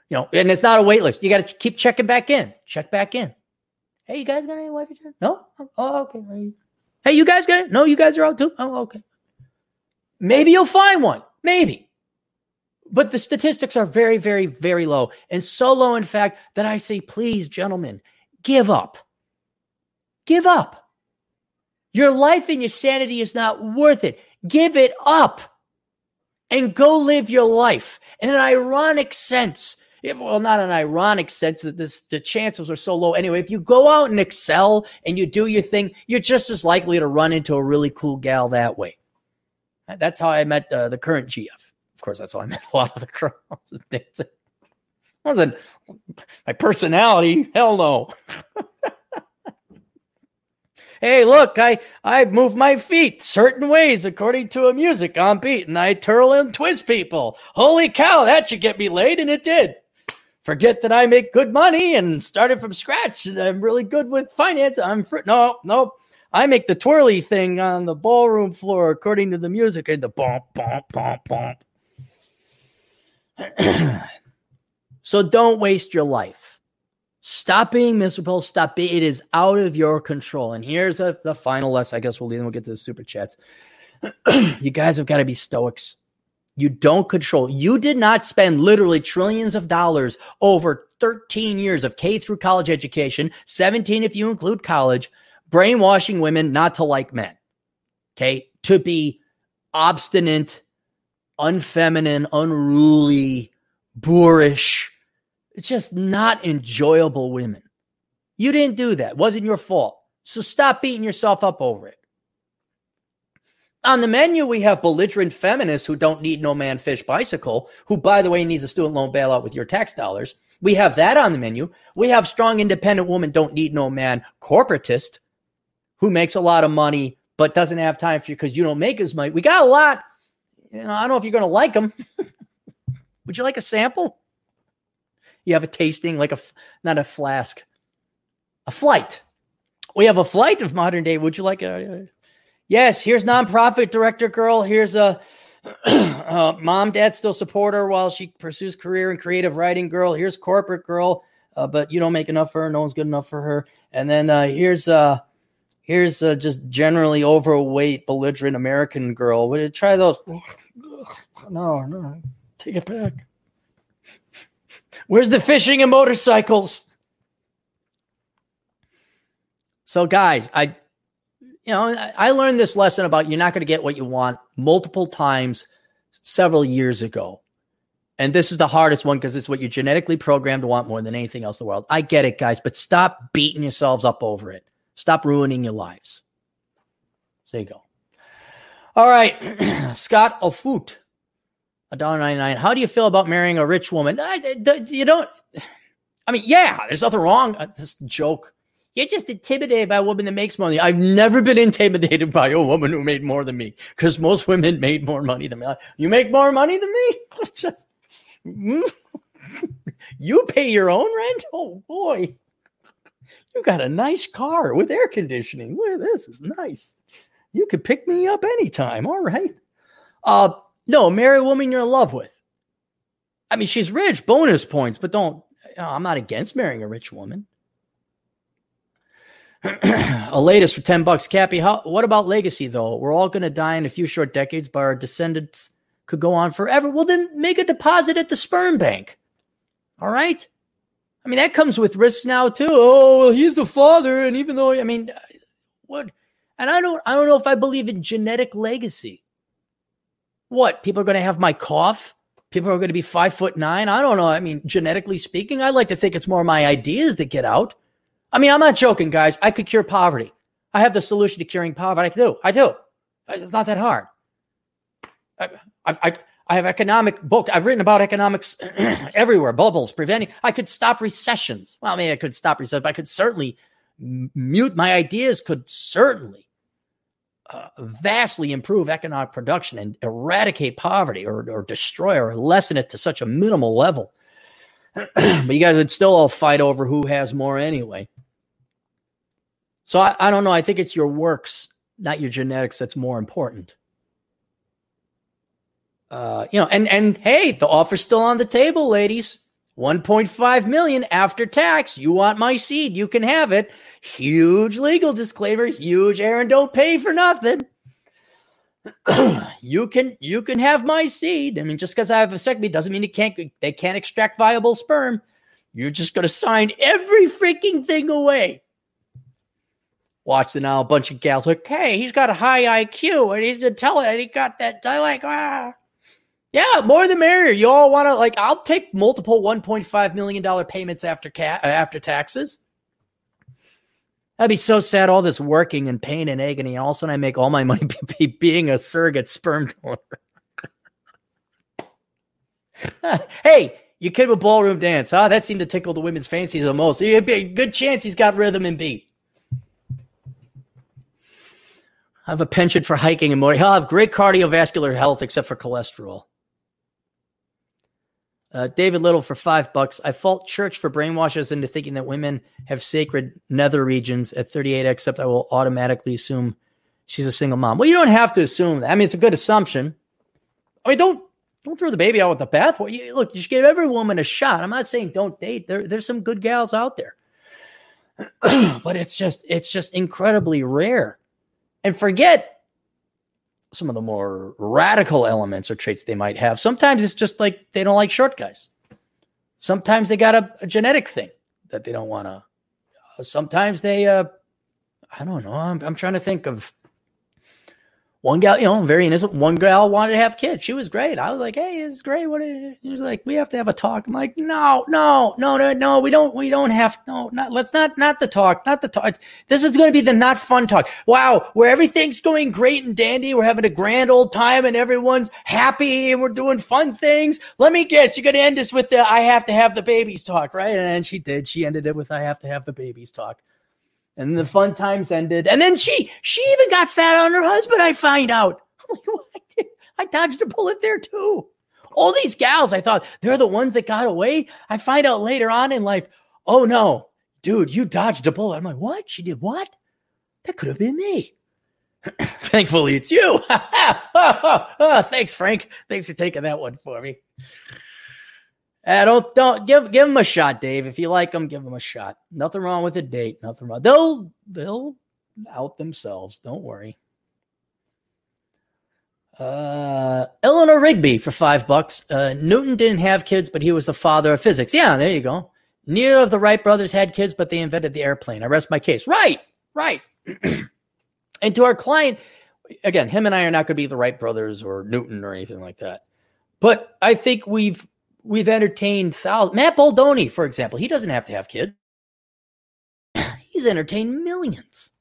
you know, and it's not a wait list. You got to keep checking back in. Check back in. Hey, you guys got any wife? No? Oh, okay. Hey, you guys got it? No, you guys are out too? Oh, okay. Maybe you'll find one. Maybe. But the statistics are very, very, very low. And so low, in fact, that I say, please, gentlemen, give up. Give up. Your life and your sanity is not worth it. Give it up and go live your life. In an ironic sense, well, not an ironic sense that this, the chances are so low. Anyway, if you go out and excel and you do your thing, you're just as likely to run into a really cool gal that way. That's how I met uh, the current GF. Of course, that's how I met a lot of the girls. It wasn't my personality. Hell no. hey, look, I I move my feet certain ways according to a music on beat, and I twirl and twist people. Holy cow, that should get me laid, and it did. Forget that I make good money and started from scratch, and I'm really good with finance. I'm fr- no, no. I make the twirly thing on the ballroom floor according to the music and the bump, bump, bump, bump. so don't waste your life. Stop being miserable. Stop being, it is out of your control. And here's a, the final lesson. I guess we'll leave we'll get to the super chats. you guys have got to be stoics. You don't control. You did not spend literally trillions of dollars over 13 years of K through college education, 17 if you include college, brainwashing women not to like men. Okay. To be obstinate, unfeminine, unruly, boorish, just not enjoyable women. You didn't do that. It wasn't your fault. So stop beating yourself up over it. On the menu, we have belligerent feminists who don't need no man fish bicycle, who, by the way, needs a student loan bailout with your tax dollars. We have that on the menu. We have strong independent woman don't need no man corporatist who makes a lot of money but doesn't have time for you because you don't make as much. We got a lot. You know, I don't know if you're going to like them. Would you like a sample? You have a tasting, like a not a flask, a flight. We have a flight of modern day. Would you like a? Yes, here's nonprofit director girl. Here's a uh, mom, dad still support her while she pursues career in creative writing girl. Here's corporate girl, uh, but you don't make enough for her. No one's good enough for her. And then uh, here's uh, here's uh, just generally overweight, belligerent American girl. Would you try those? No, no, take it back. Where's the fishing and motorcycles? So, guys, I, you know, I learned this lesson about you're not going to get what you want multiple times several years ago. And this is the hardest one because it's what you're genetically programmed to want more than anything else in the world. I get it, guys, but stop beating yourselves up over it. Stop ruining your lives. So there you go. All right. Scott Ofut a dollar ninety nine. How do you feel about marrying a rich woman? you don't. I mean, yeah, there's nothing wrong. Uh, this joke. You're just intimidated by a woman that makes money. I've never been intimidated by a woman who made more than me because most women made more money than me. You make more money than me? just mm. you pay your own rent? Oh boy. You got a nice car with air conditioning. Look this. is nice. You could pick me up anytime. All right. Uh no, marry a woman you're in love with. I mean, she's rich, bonus points, but don't, you I'm not against marrying a rich woman. a latest for 10 bucks. Cappy, how, what about legacy, though? We're all going to die in a few short decades, but our descendants could go on forever. Well, then make a deposit at the sperm bank. All right? I mean, that comes with risks now, too. Oh, well, he's the father. And even though, I mean, what? And I don't, I don't know if I believe in genetic legacy. What? People are going to have my cough? People are going to be five foot nine? I don't know. I mean, genetically speaking, I like to think it's more my ideas that get out. I mean, I'm not joking, guys. I could cure poverty. I have the solution to curing poverty. I do. I do. It's not that hard. I, I, I have economic book. I've written about economics everywhere. Bubbles, preventing. I could stop recessions. Well, I mean, I could stop recessions, but I could certainly mute my ideas. Could certainly uh, vastly improve economic production and eradicate poverty or, or destroy or lessen it to such a minimal level. but you guys would still all fight over who has more anyway. So I, I don't know. I think it's your works, not your genetics, that's more important. Uh, you know, and and hey, the offer's still on the table, ladies. 1.5 million after tax. You want my seed, you can have it. Huge legal disclaimer, huge Aaron don't pay for nothing. you can you can have my seed. I mean, just because I have a vasectomy doesn't mean it can't they can't extract viable sperm. You're just gonna sign every freaking thing away. Watch the now a bunch of gals like, hey, he's got a high IQ and he's intelligent. And he got that. Like, ah. Yeah, more the merrier. You all want to like? I'll take multiple 1.5 million dollar payments after ca- after taxes. I'd be so sad, all this working and pain and agony, and all of a sudden I make all my money be being a surrogate sperm donor. hey, you kid with ballroom dance, huh? That seemed to tickle the women's fancies the most. Good chance he's got rhythm and beat. I have a penchant for hiking and more. He'll have great cardiovascular health except for cholesterol. Uh, David Little for five bucks. I fault church for brainwashes into thinking that women have sacred nether regions at 38, except I will automatically assume she's a single mom. Well, you don't have to assume that. I mean, it's a good assumption. I mean, don't don't throw the baby out with the bathwater. Look, you should give every woman a shot. I'm not saying don't date. There, there's some good gals out there. but it's just it's just incredibly rare. And forget some of the more radical elements or traits they might have. Sometimes it's just like they don't like short guys. Sometimes they got a, a genetic thing that they don't want to. Uh, sometimes they, uh, I don't know. I'm, I'm trying to think of one gal, you know, very innocent. One gal wanted to have kids. She was great. I was like, "Hey, it's great." What? He was like, "We have to have a talk." I'm like, "No, no, no, no, no. We don't. We don't have. No, not. Let's not. Not the talk. Not the talk. This is going to be the not fun talk. Wow, where everything's going great and dandy. We're having a grand old time and everyone's happy and we're doing fun things. Let me guess, you're going to end this with the "I have to have the babies" talk, right? And she did. She ended it with "I have to have the babies" talk and the fun times ended. And then she she even got fat on her husband. I find out. I dodged a bullet there too. All these gals, I thought they're the ones that got away. I find out later on in life, oh no, dude, you dodged a bullet. I'm like, what? She did what? That could have been me. Thankfully, it's you. oh, thanks, Frank. Thanks for taking that one for me. Uh, don't don't give give them a shot, Dave. If you like them, give them a shot. Nothing wrong with a date. Nothing wrong. They'll they'll out themselves. Don't worry. Uh, Eleanor Rigby for five bucks. Uh, Newton didn't have kids, but he was the father of physics. Yeah, there you go. Neither of the Wright brothers had kids, but they invented the airplane. I rest my case. Right, right. and to our client, again, him and I are not going to be the Wright brothers or Newton or anything like that. But I think we've we've entertained thousands. Matt Baldoni, for example, he doesn't have to have kids. He's entertained millions.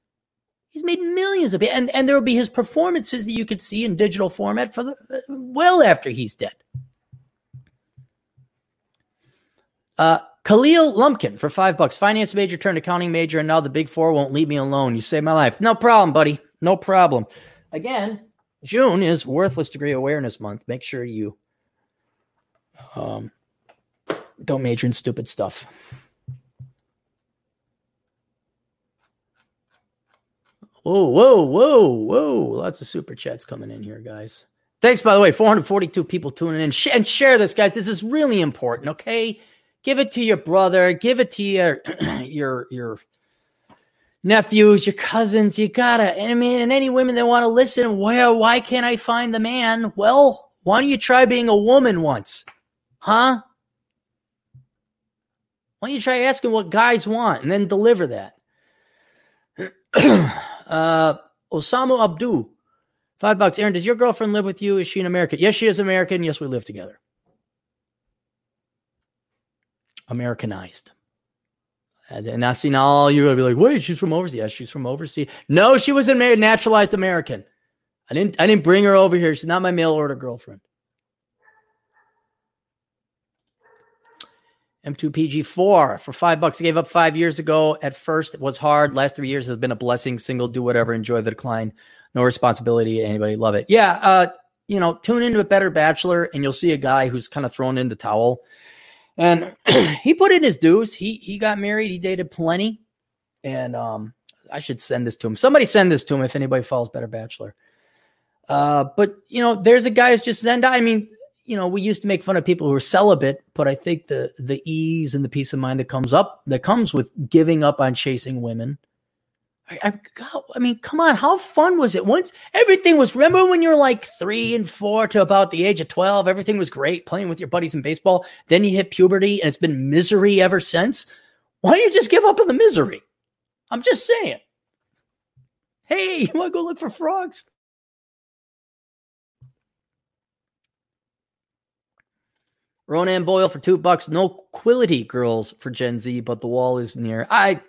He's made millions of and and there will be his performances that you could see in digital format for the well after he's dead. Uh, Khalil Lumpkin for five bucks. Finance major turned accounting major, and now the big four won't leave me alone. You saved my life. No problem, buddy. No problem. Again, June is Worthless Degree Awareness Month. Make sure you um, don't major in stupid stuff. Whoa, whoa, whoa, whoa. Lots of super chats coming in here, guys. Thanks, by the way. 442 people tuning in. and share this, guys. This is really important, okay? Give it to your brother. Give it to your, your, your nephews, your cousins. You gotta, and I mean, and any women that want to listen, where, why can't I find the man? Well, why don't you try being a woman once? Huh? Why don't you try asking what guys want and then deliver that? uh, Osamu Abdu, five bucks. Aaron, does your girlfriend live with you? Is she an American? Yes, she is American. Yes, we live together. Americanized. And now, see, now you're going to be like, wait, she's from overseas. Yes, she's from overseas. No, she was a naturalized American. I didn't, I didn't bring her over here. She's not my mail order girlfriend. M2PG4 for five bucks. I gave up five years ago. At first, it was hard. Last three years has been a blessing. Single, do whatever, enjoy the decline. No responsibility. Anybody love it? Yeah. Uh, you know, tune into a better bachelor and you'll see a guy who's kind of thrown in the towel. And he put in his dues. He he got married. He dated plenty. And um, I should send this to him. Somebody send this to him if anybody follows Better Bachelor. Uh, but you know, there's a guy who's just Zenda. I mean, you know, we used to make fun of people who are celibate, but I think the the ease and the peace of mind that comes up that comes with giving up on chasing women. I, I, I mean, come on, how fun was it? Once everything was. Remember when you were like three and four to about the age of twelve, everything was great, playing with your buddies in baseball. Then you hit puberty, and it's been misery ever since. Why don't you just give up on the misery? I'm just saying. Hey, you want to go look for frogs? Ronan Boyle for two bucks. No quality girls for Gen Z, but the wall is near. I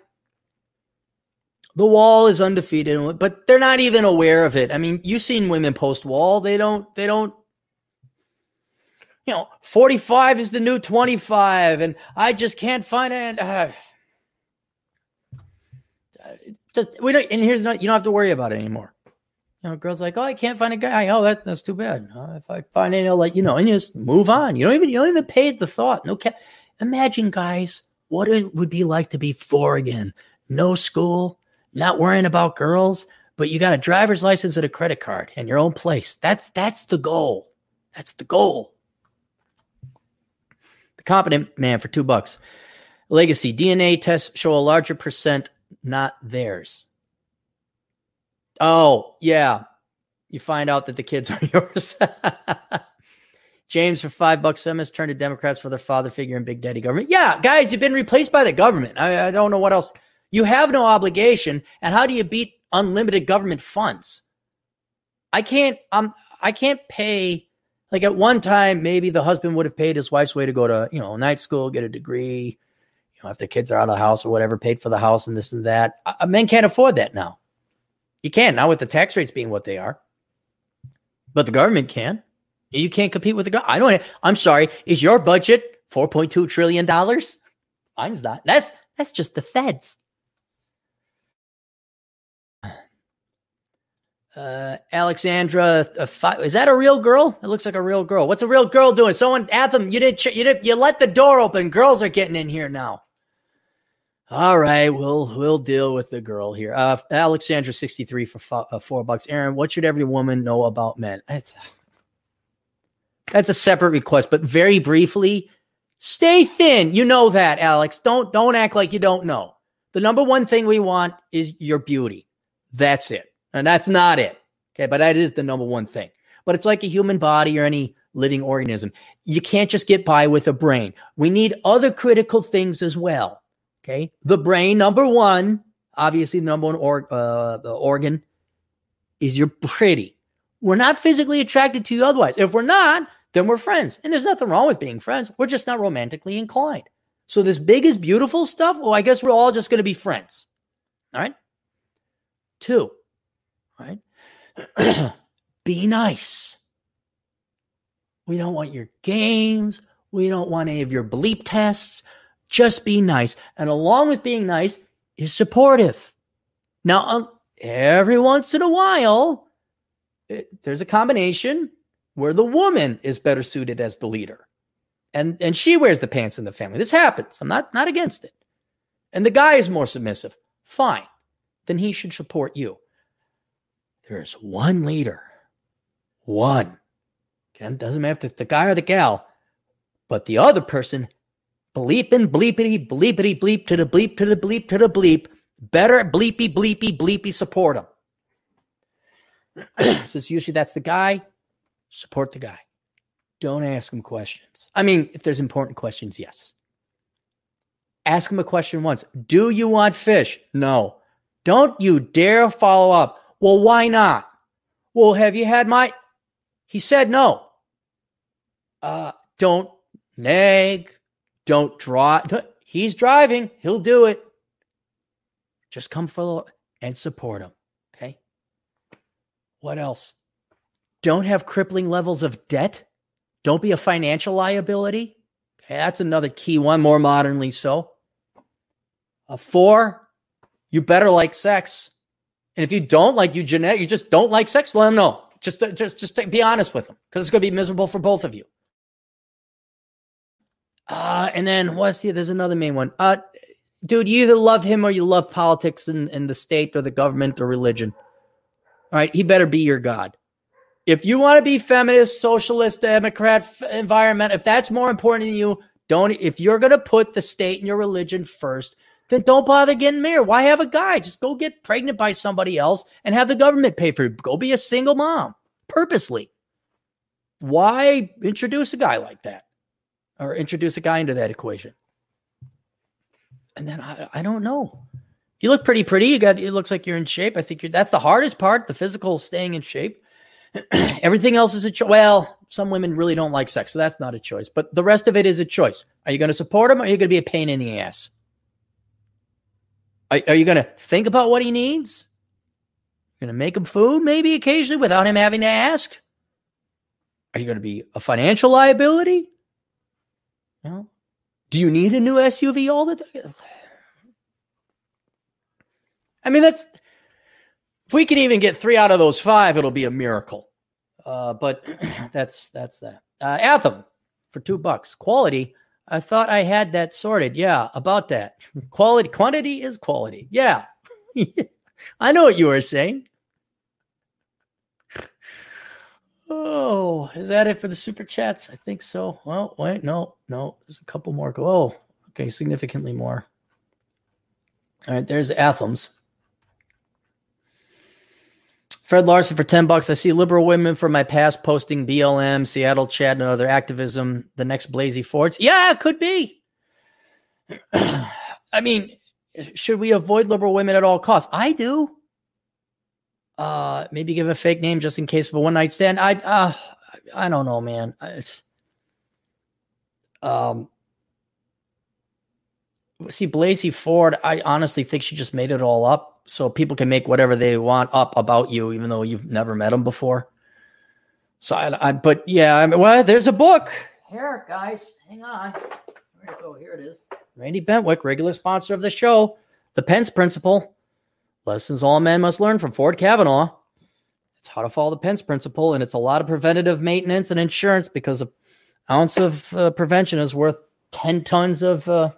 the wall is undefeated, but they're not even aware of it. I mean, you've seen women post wall. They don't, they don't, you know, 45 is the new 25, and I just can't find it. Uh, just, we don't, and here's not, you don't have to worry about it anymore. You know, girls like, oh, I can't find a guy. Oh, that that's too bad. Uh, if I find any, like you know, and you just move on. You don't even you don't even pay the thought. No, ca- imagine, guys, what it would be like to be four again. No school, not worrying about girls, but you got a driver's license and a credit card and your own place. That's that's the goal. That's the goal. The competent man for two bucks. Legacy DNA tests show a larger percent, not theirs. Oh, yeah. You find out that the kids are yours. James for five bucks. Feminists turned to Democrats for their father figure and big daddy government. Yeah, guys, you've been replaced by the government. I, I don't know what else. You have no obligation. And how do you beat unlimited government funds? I can't. Um, I can't pay. Like at one time, maybe the husband would have paid his wife's way to go to you know night school, get a degree. You know, if the kids are out of the house or whatever, paid for the house and this and that. Uh, men can't afford that now. You can now with the tax rates being what they are, but the government can. You can't compete with the government. I don't. I'm sorry. Is your budget 4.2 trillion dollars? Mine's not. That's that's just the feds. Uh, Alexandra, fi- is that a real girl? It looks like a real girl. What's a real girl doing? Someone, Atham, you didn't, ch- you didn't, you let the door open. Girls are getting in here now. All right, we'll we'll deal with the girl here. Uh, Alexandra, sixty three for uh, four bucks. Aaron, what should every woman know about men? That's that's a separate request, but very briefly, stay thin. You know that, Alex. Don't don't act like you don't know. The number one thing we want is your beauty. That's it. And that's not it. Okay. But that is the number one thing. But it's like a human body or any living organism. You can't just get by with a brain. We need other critical things as well. Okay. The brain, number one, obviously, the number one uh, organ is you're pretty. We're not physically attracted to you otherwise. If we're not, then we're friends. And there's nothing wrong with being friends. We're just not romantically inclined. So this big is beautiful stuff. Well, I guess we're all just going to be friends. All right. Two, right? Be nice. We don't want your games. We don't want any of your bleep tests. Just be nice. And along with being nice is supportive. Now, um, every once in a while, it, eh, there's a combination where the woman is better suited as the leader. And, and she wears the pants in the family. This happens. I'm not, not against it. And the guy is more submissive. Fine. Then he should support you. There's one leader. One. Again, doesn't matter if it's the guy or the gal, but the other person bleeping, bleepity, bleepity, bleep to the bleep to the bleep to the bleep. Better bleepy, bleepy, bleepy support him. Since usually that's the guy, support the guy. Don't ask him questions. I mean, if there's important questions, yes. Ask him a question once. Do you want fish? No. Don't you dare follow up. Well, why not? Well, have you had my. He said no. Uh, don't nag. Don't drive. He's driving. He'll do it. Just come for and support him. Okay. What else? Don't have crippling levels of debt. Don't be a financial liability. Okay, that's another key one, more modernly so. A four, you better like sex. And if you don't like you genetic, you just don't like sex, let them know. Just, just, just be honest with them because it's going to be miserable for both of you. Uh, and then what's the, there's another main one. Uh, dude, you either love him or you love politics and, and the state or the government or religion. All right. He better be your God. If you want to be feminist, socialist, Democrat, environment, if that's more important than you, don't, if you're to put the state and your religion first, then don't bother getting married. Why have a guy? Just go get pregnant by somebody else and have the government pay for it. Go be a single mom purposely. Why introduce a guy like that or introduce a guy into that equation? And then I, I don't know. You look pretty pretty. You got it looks like you're in shape. I think you're that's the hardest part, the physical staying in shape. Everything else is a choice. Well, some women really don't like sex, so that's not a choice. But the rest of it is a choice. Are you going to support him or are you going to be a pain in the ass? Are, are you going to think about what he needs? You're going to make him food maybe occasionally without him having to ask? Are you going to be a financial liability? Know? Do you need a new SUV all the time? I mean, that's if we can even get three out of those five, it'll be a miracle. Uh, but that's that's that. Uh, Atham for two bucks. Quality. I thought I had that sorted. Yeah, about that. Quality, quantity is quality. Yeah. I know what you were saying. Oh, is that it for the super chats? I think so. Well, wait, no, no. There's a couple more. Go. Oh, Okay, significantly more. All right, there's Athams. Fred Larson for 10 bucks. I see liberal women from my past posting BLM, Seattle CHAZ, and other activism. The next Blasey Fords. Yeah, it could be. I mean, should we avoid liberal women at all costs? I do. Uh, maybe give a fake name just in case of a one night stand. I, uh, I don't know, man. It's, um, see, Blasey Ford. I honestly think she just made it all up so people can make whatever they want up about you, even though you've never met them before. So I, I but yeah, I mean, well, there's a book here, guys. Hang on. Where go? Here it is. Randy Bentwick, regular sponsor of the show, The Pence Principle: Lessons All Men Must Learn from Ford Kavanaugh. It's how to follow the Pence Principle, and it's a lot of preventative maintenance and insurance because an ounce of uh, prevention is worth ten tons of uh,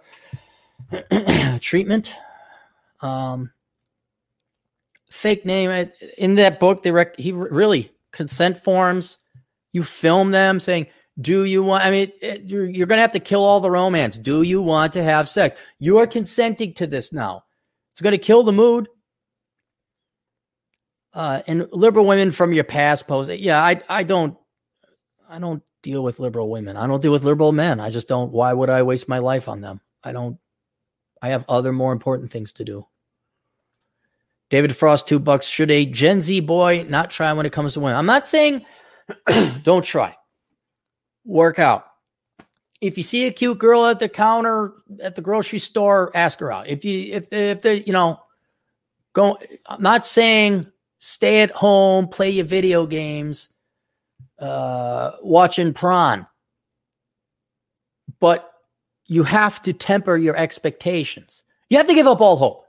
treatment. Um, fake name in that book. They rec- he really consent forms. You film them saying, "Do you want?" I mean, you're, you're going to have to kill all the romance. Do you want to have sex? You are consenting to this now. It's going to kill the mood. Uh, and liberal women from your past pose. Yeah, I I don't I don't deal with liberal women. I don't deal with liberal men. I just don't. Why would I waste my life on them? I don't. I have other more important things to do. David Frost, two bucks. Should a Gen Z boy not try when it comes to women? I'm not saying don't try. Work out. If you see a cute girl at the counter at the grocery store, ask her out. If you if if the you know go I'm not saying stay at home, play your video games, uh watching prawn. But you have to temper your expectations. You have to give up all hope.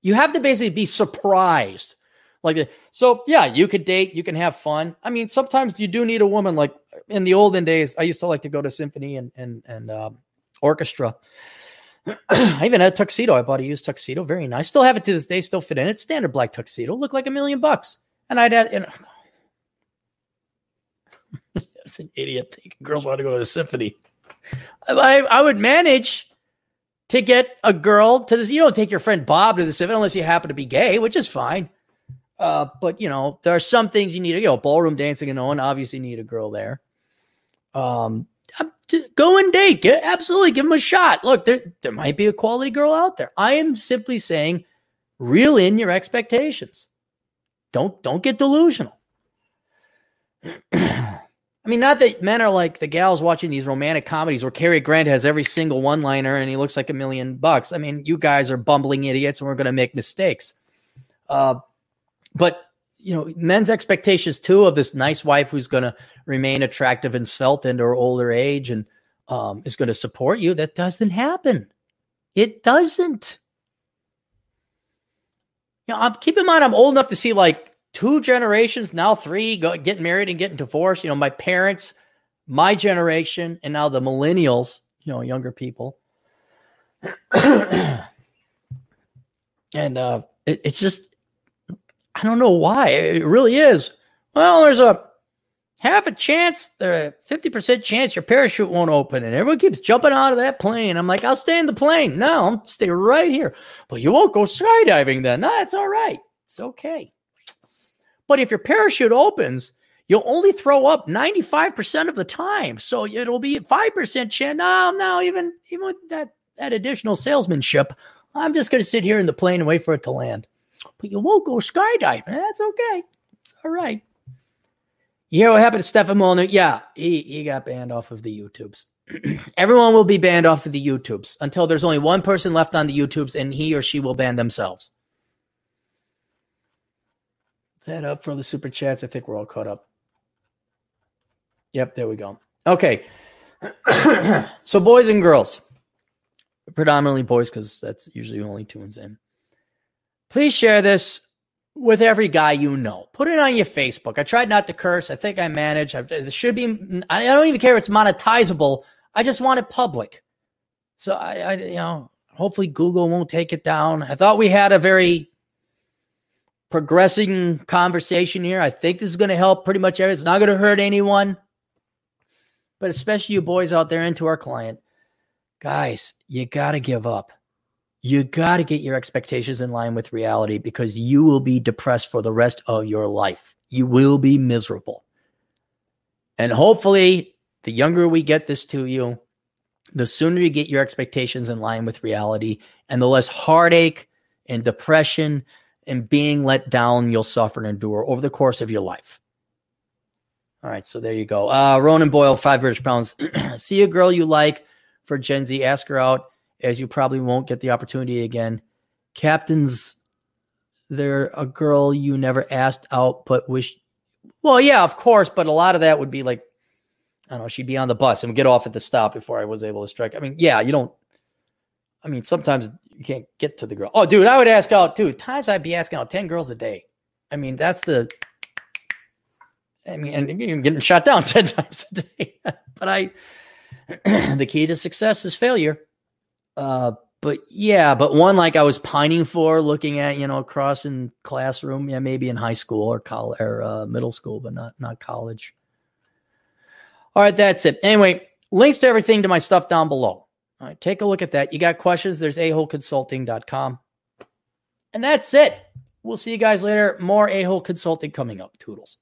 You have to basically be surprised. Like, so yeah, you could date, you can have fun. I mean, sometimes you do need a woman. Like in the olden days, I used to like to go to symphony and and and um, orchestra. I even had a tuxedo. I bought a used tuxedo, very nice. Still have it to this day. Still fit in it. Standard black tuxedo, look like a million bucks. And I'd you know, that's an idiot thinking girls want to go to the symphony. I, I would manage to get a girl to this. You don't take your friend Bob to the symphony unless you happen to be gay, which is fine. Uh, but you know, there are some things you need. You know, ballroom dancing and on. Obviously, need a girl there. Um, go and date. Get, absolutely, give them a shot. Look, there there might be a quality girl out there. I am simply saying, reel in your expectations. Don't don't get delusional. I mean, not that men are like the gals watching these romantic comedies where Cary Grant has every single one liner and he looks like a million bucks. I mean, you guys are bumbling idiots and we're going to make mistakes. Uh, but, you know, men's expectations too of this nice wife who's going to remain attractive and svelte into her older age and um, is going to support you. That doesn't happen. It doesn't. You know, I'm, keep in mind, I'm old enough to see like two generations, now three, go, getting married and getting divorced. You know, my parents, my generation, and now the millennials, you know, younger people. and uh, it, it's just, I don't know why. It really is. Well, there's a half a chance, uh, the 50% chance your parachute won't open. And everyone keeps jumping out of that plane. I'm like, I'll stay in the plane. No, I'll stay right here. But you won't go skydiving then. No, it's all right. It's okay. But if your parachute opens, you'll only throw up 95% of the time. So it'll be 5% chance. No, no, even, even with that, that additional salesmanship, I'm just going to sit here in the plane and wait for it to land. But you won't go skydiving. That's okay. It's all right. You hear what happened to Stefan Molyneux? Yeah, he, he got banned off of the YouTubes. Everyone will be banned off of the YouTubes until there's only one person left on the YouTubes and he or she will ban themselves that up for the super chats. I think we're all caught up. Yep, there we go. Okay. so, boys and girls, predominantly boys, because that's usually only two ones in. Please share this with every guy you know. Put it on your Facebook. I tried not to curse. I think I managed. It should be. I don't even care if it's monetizable. I just want it public. So I, I, you know, hopefully Google won't take it down. I thought we had a very progressing conversation here. I think this is going to help pretty much everyone. It's not going to hurt anyone, but especially you boys out there into our client. guys, you got to give up. You got to get your expectations in line with reality because you will be depressed for the rest of your life. You will be miserable. And hopefully, the younger we get this to you, the sooner you get your expectations in line with reality and the less heartache and depression and being let down you'll suffer and endure over the course of your life. All right, so there you go. Uh, Ronan Boyle, five British pounds. See a girl you like for Gen Z, ask her out, as you probably won't get the opportunity again. Captains, they're a girl you never asked out, but wish. Well, yeah, of course, but a lot of that would be like, I don't know, she'd be on the bus and get off at the stop before I was able to strike. I mean, yeah, you don't. I mean, sometimes you can't get to the girl. Oh, dude, I would ask out too. Times I'd be asking out 10 girls a day. I mean, that's the I mean, and you're getting shot down 10 times a day. but I the key to success is failure. Uh but yeah, but one like I was pining for looking at, you know, across in classroom, yeah, maybe in high school or college or uh, middle school, but not not college. All right, that's it. Anyway, links to everything to my stuff down below. All right, take a look at that. You got questions? There's aholeconsulting.com. And that's it. We'll see you guys later. More a hole consulting coming up. Toodles.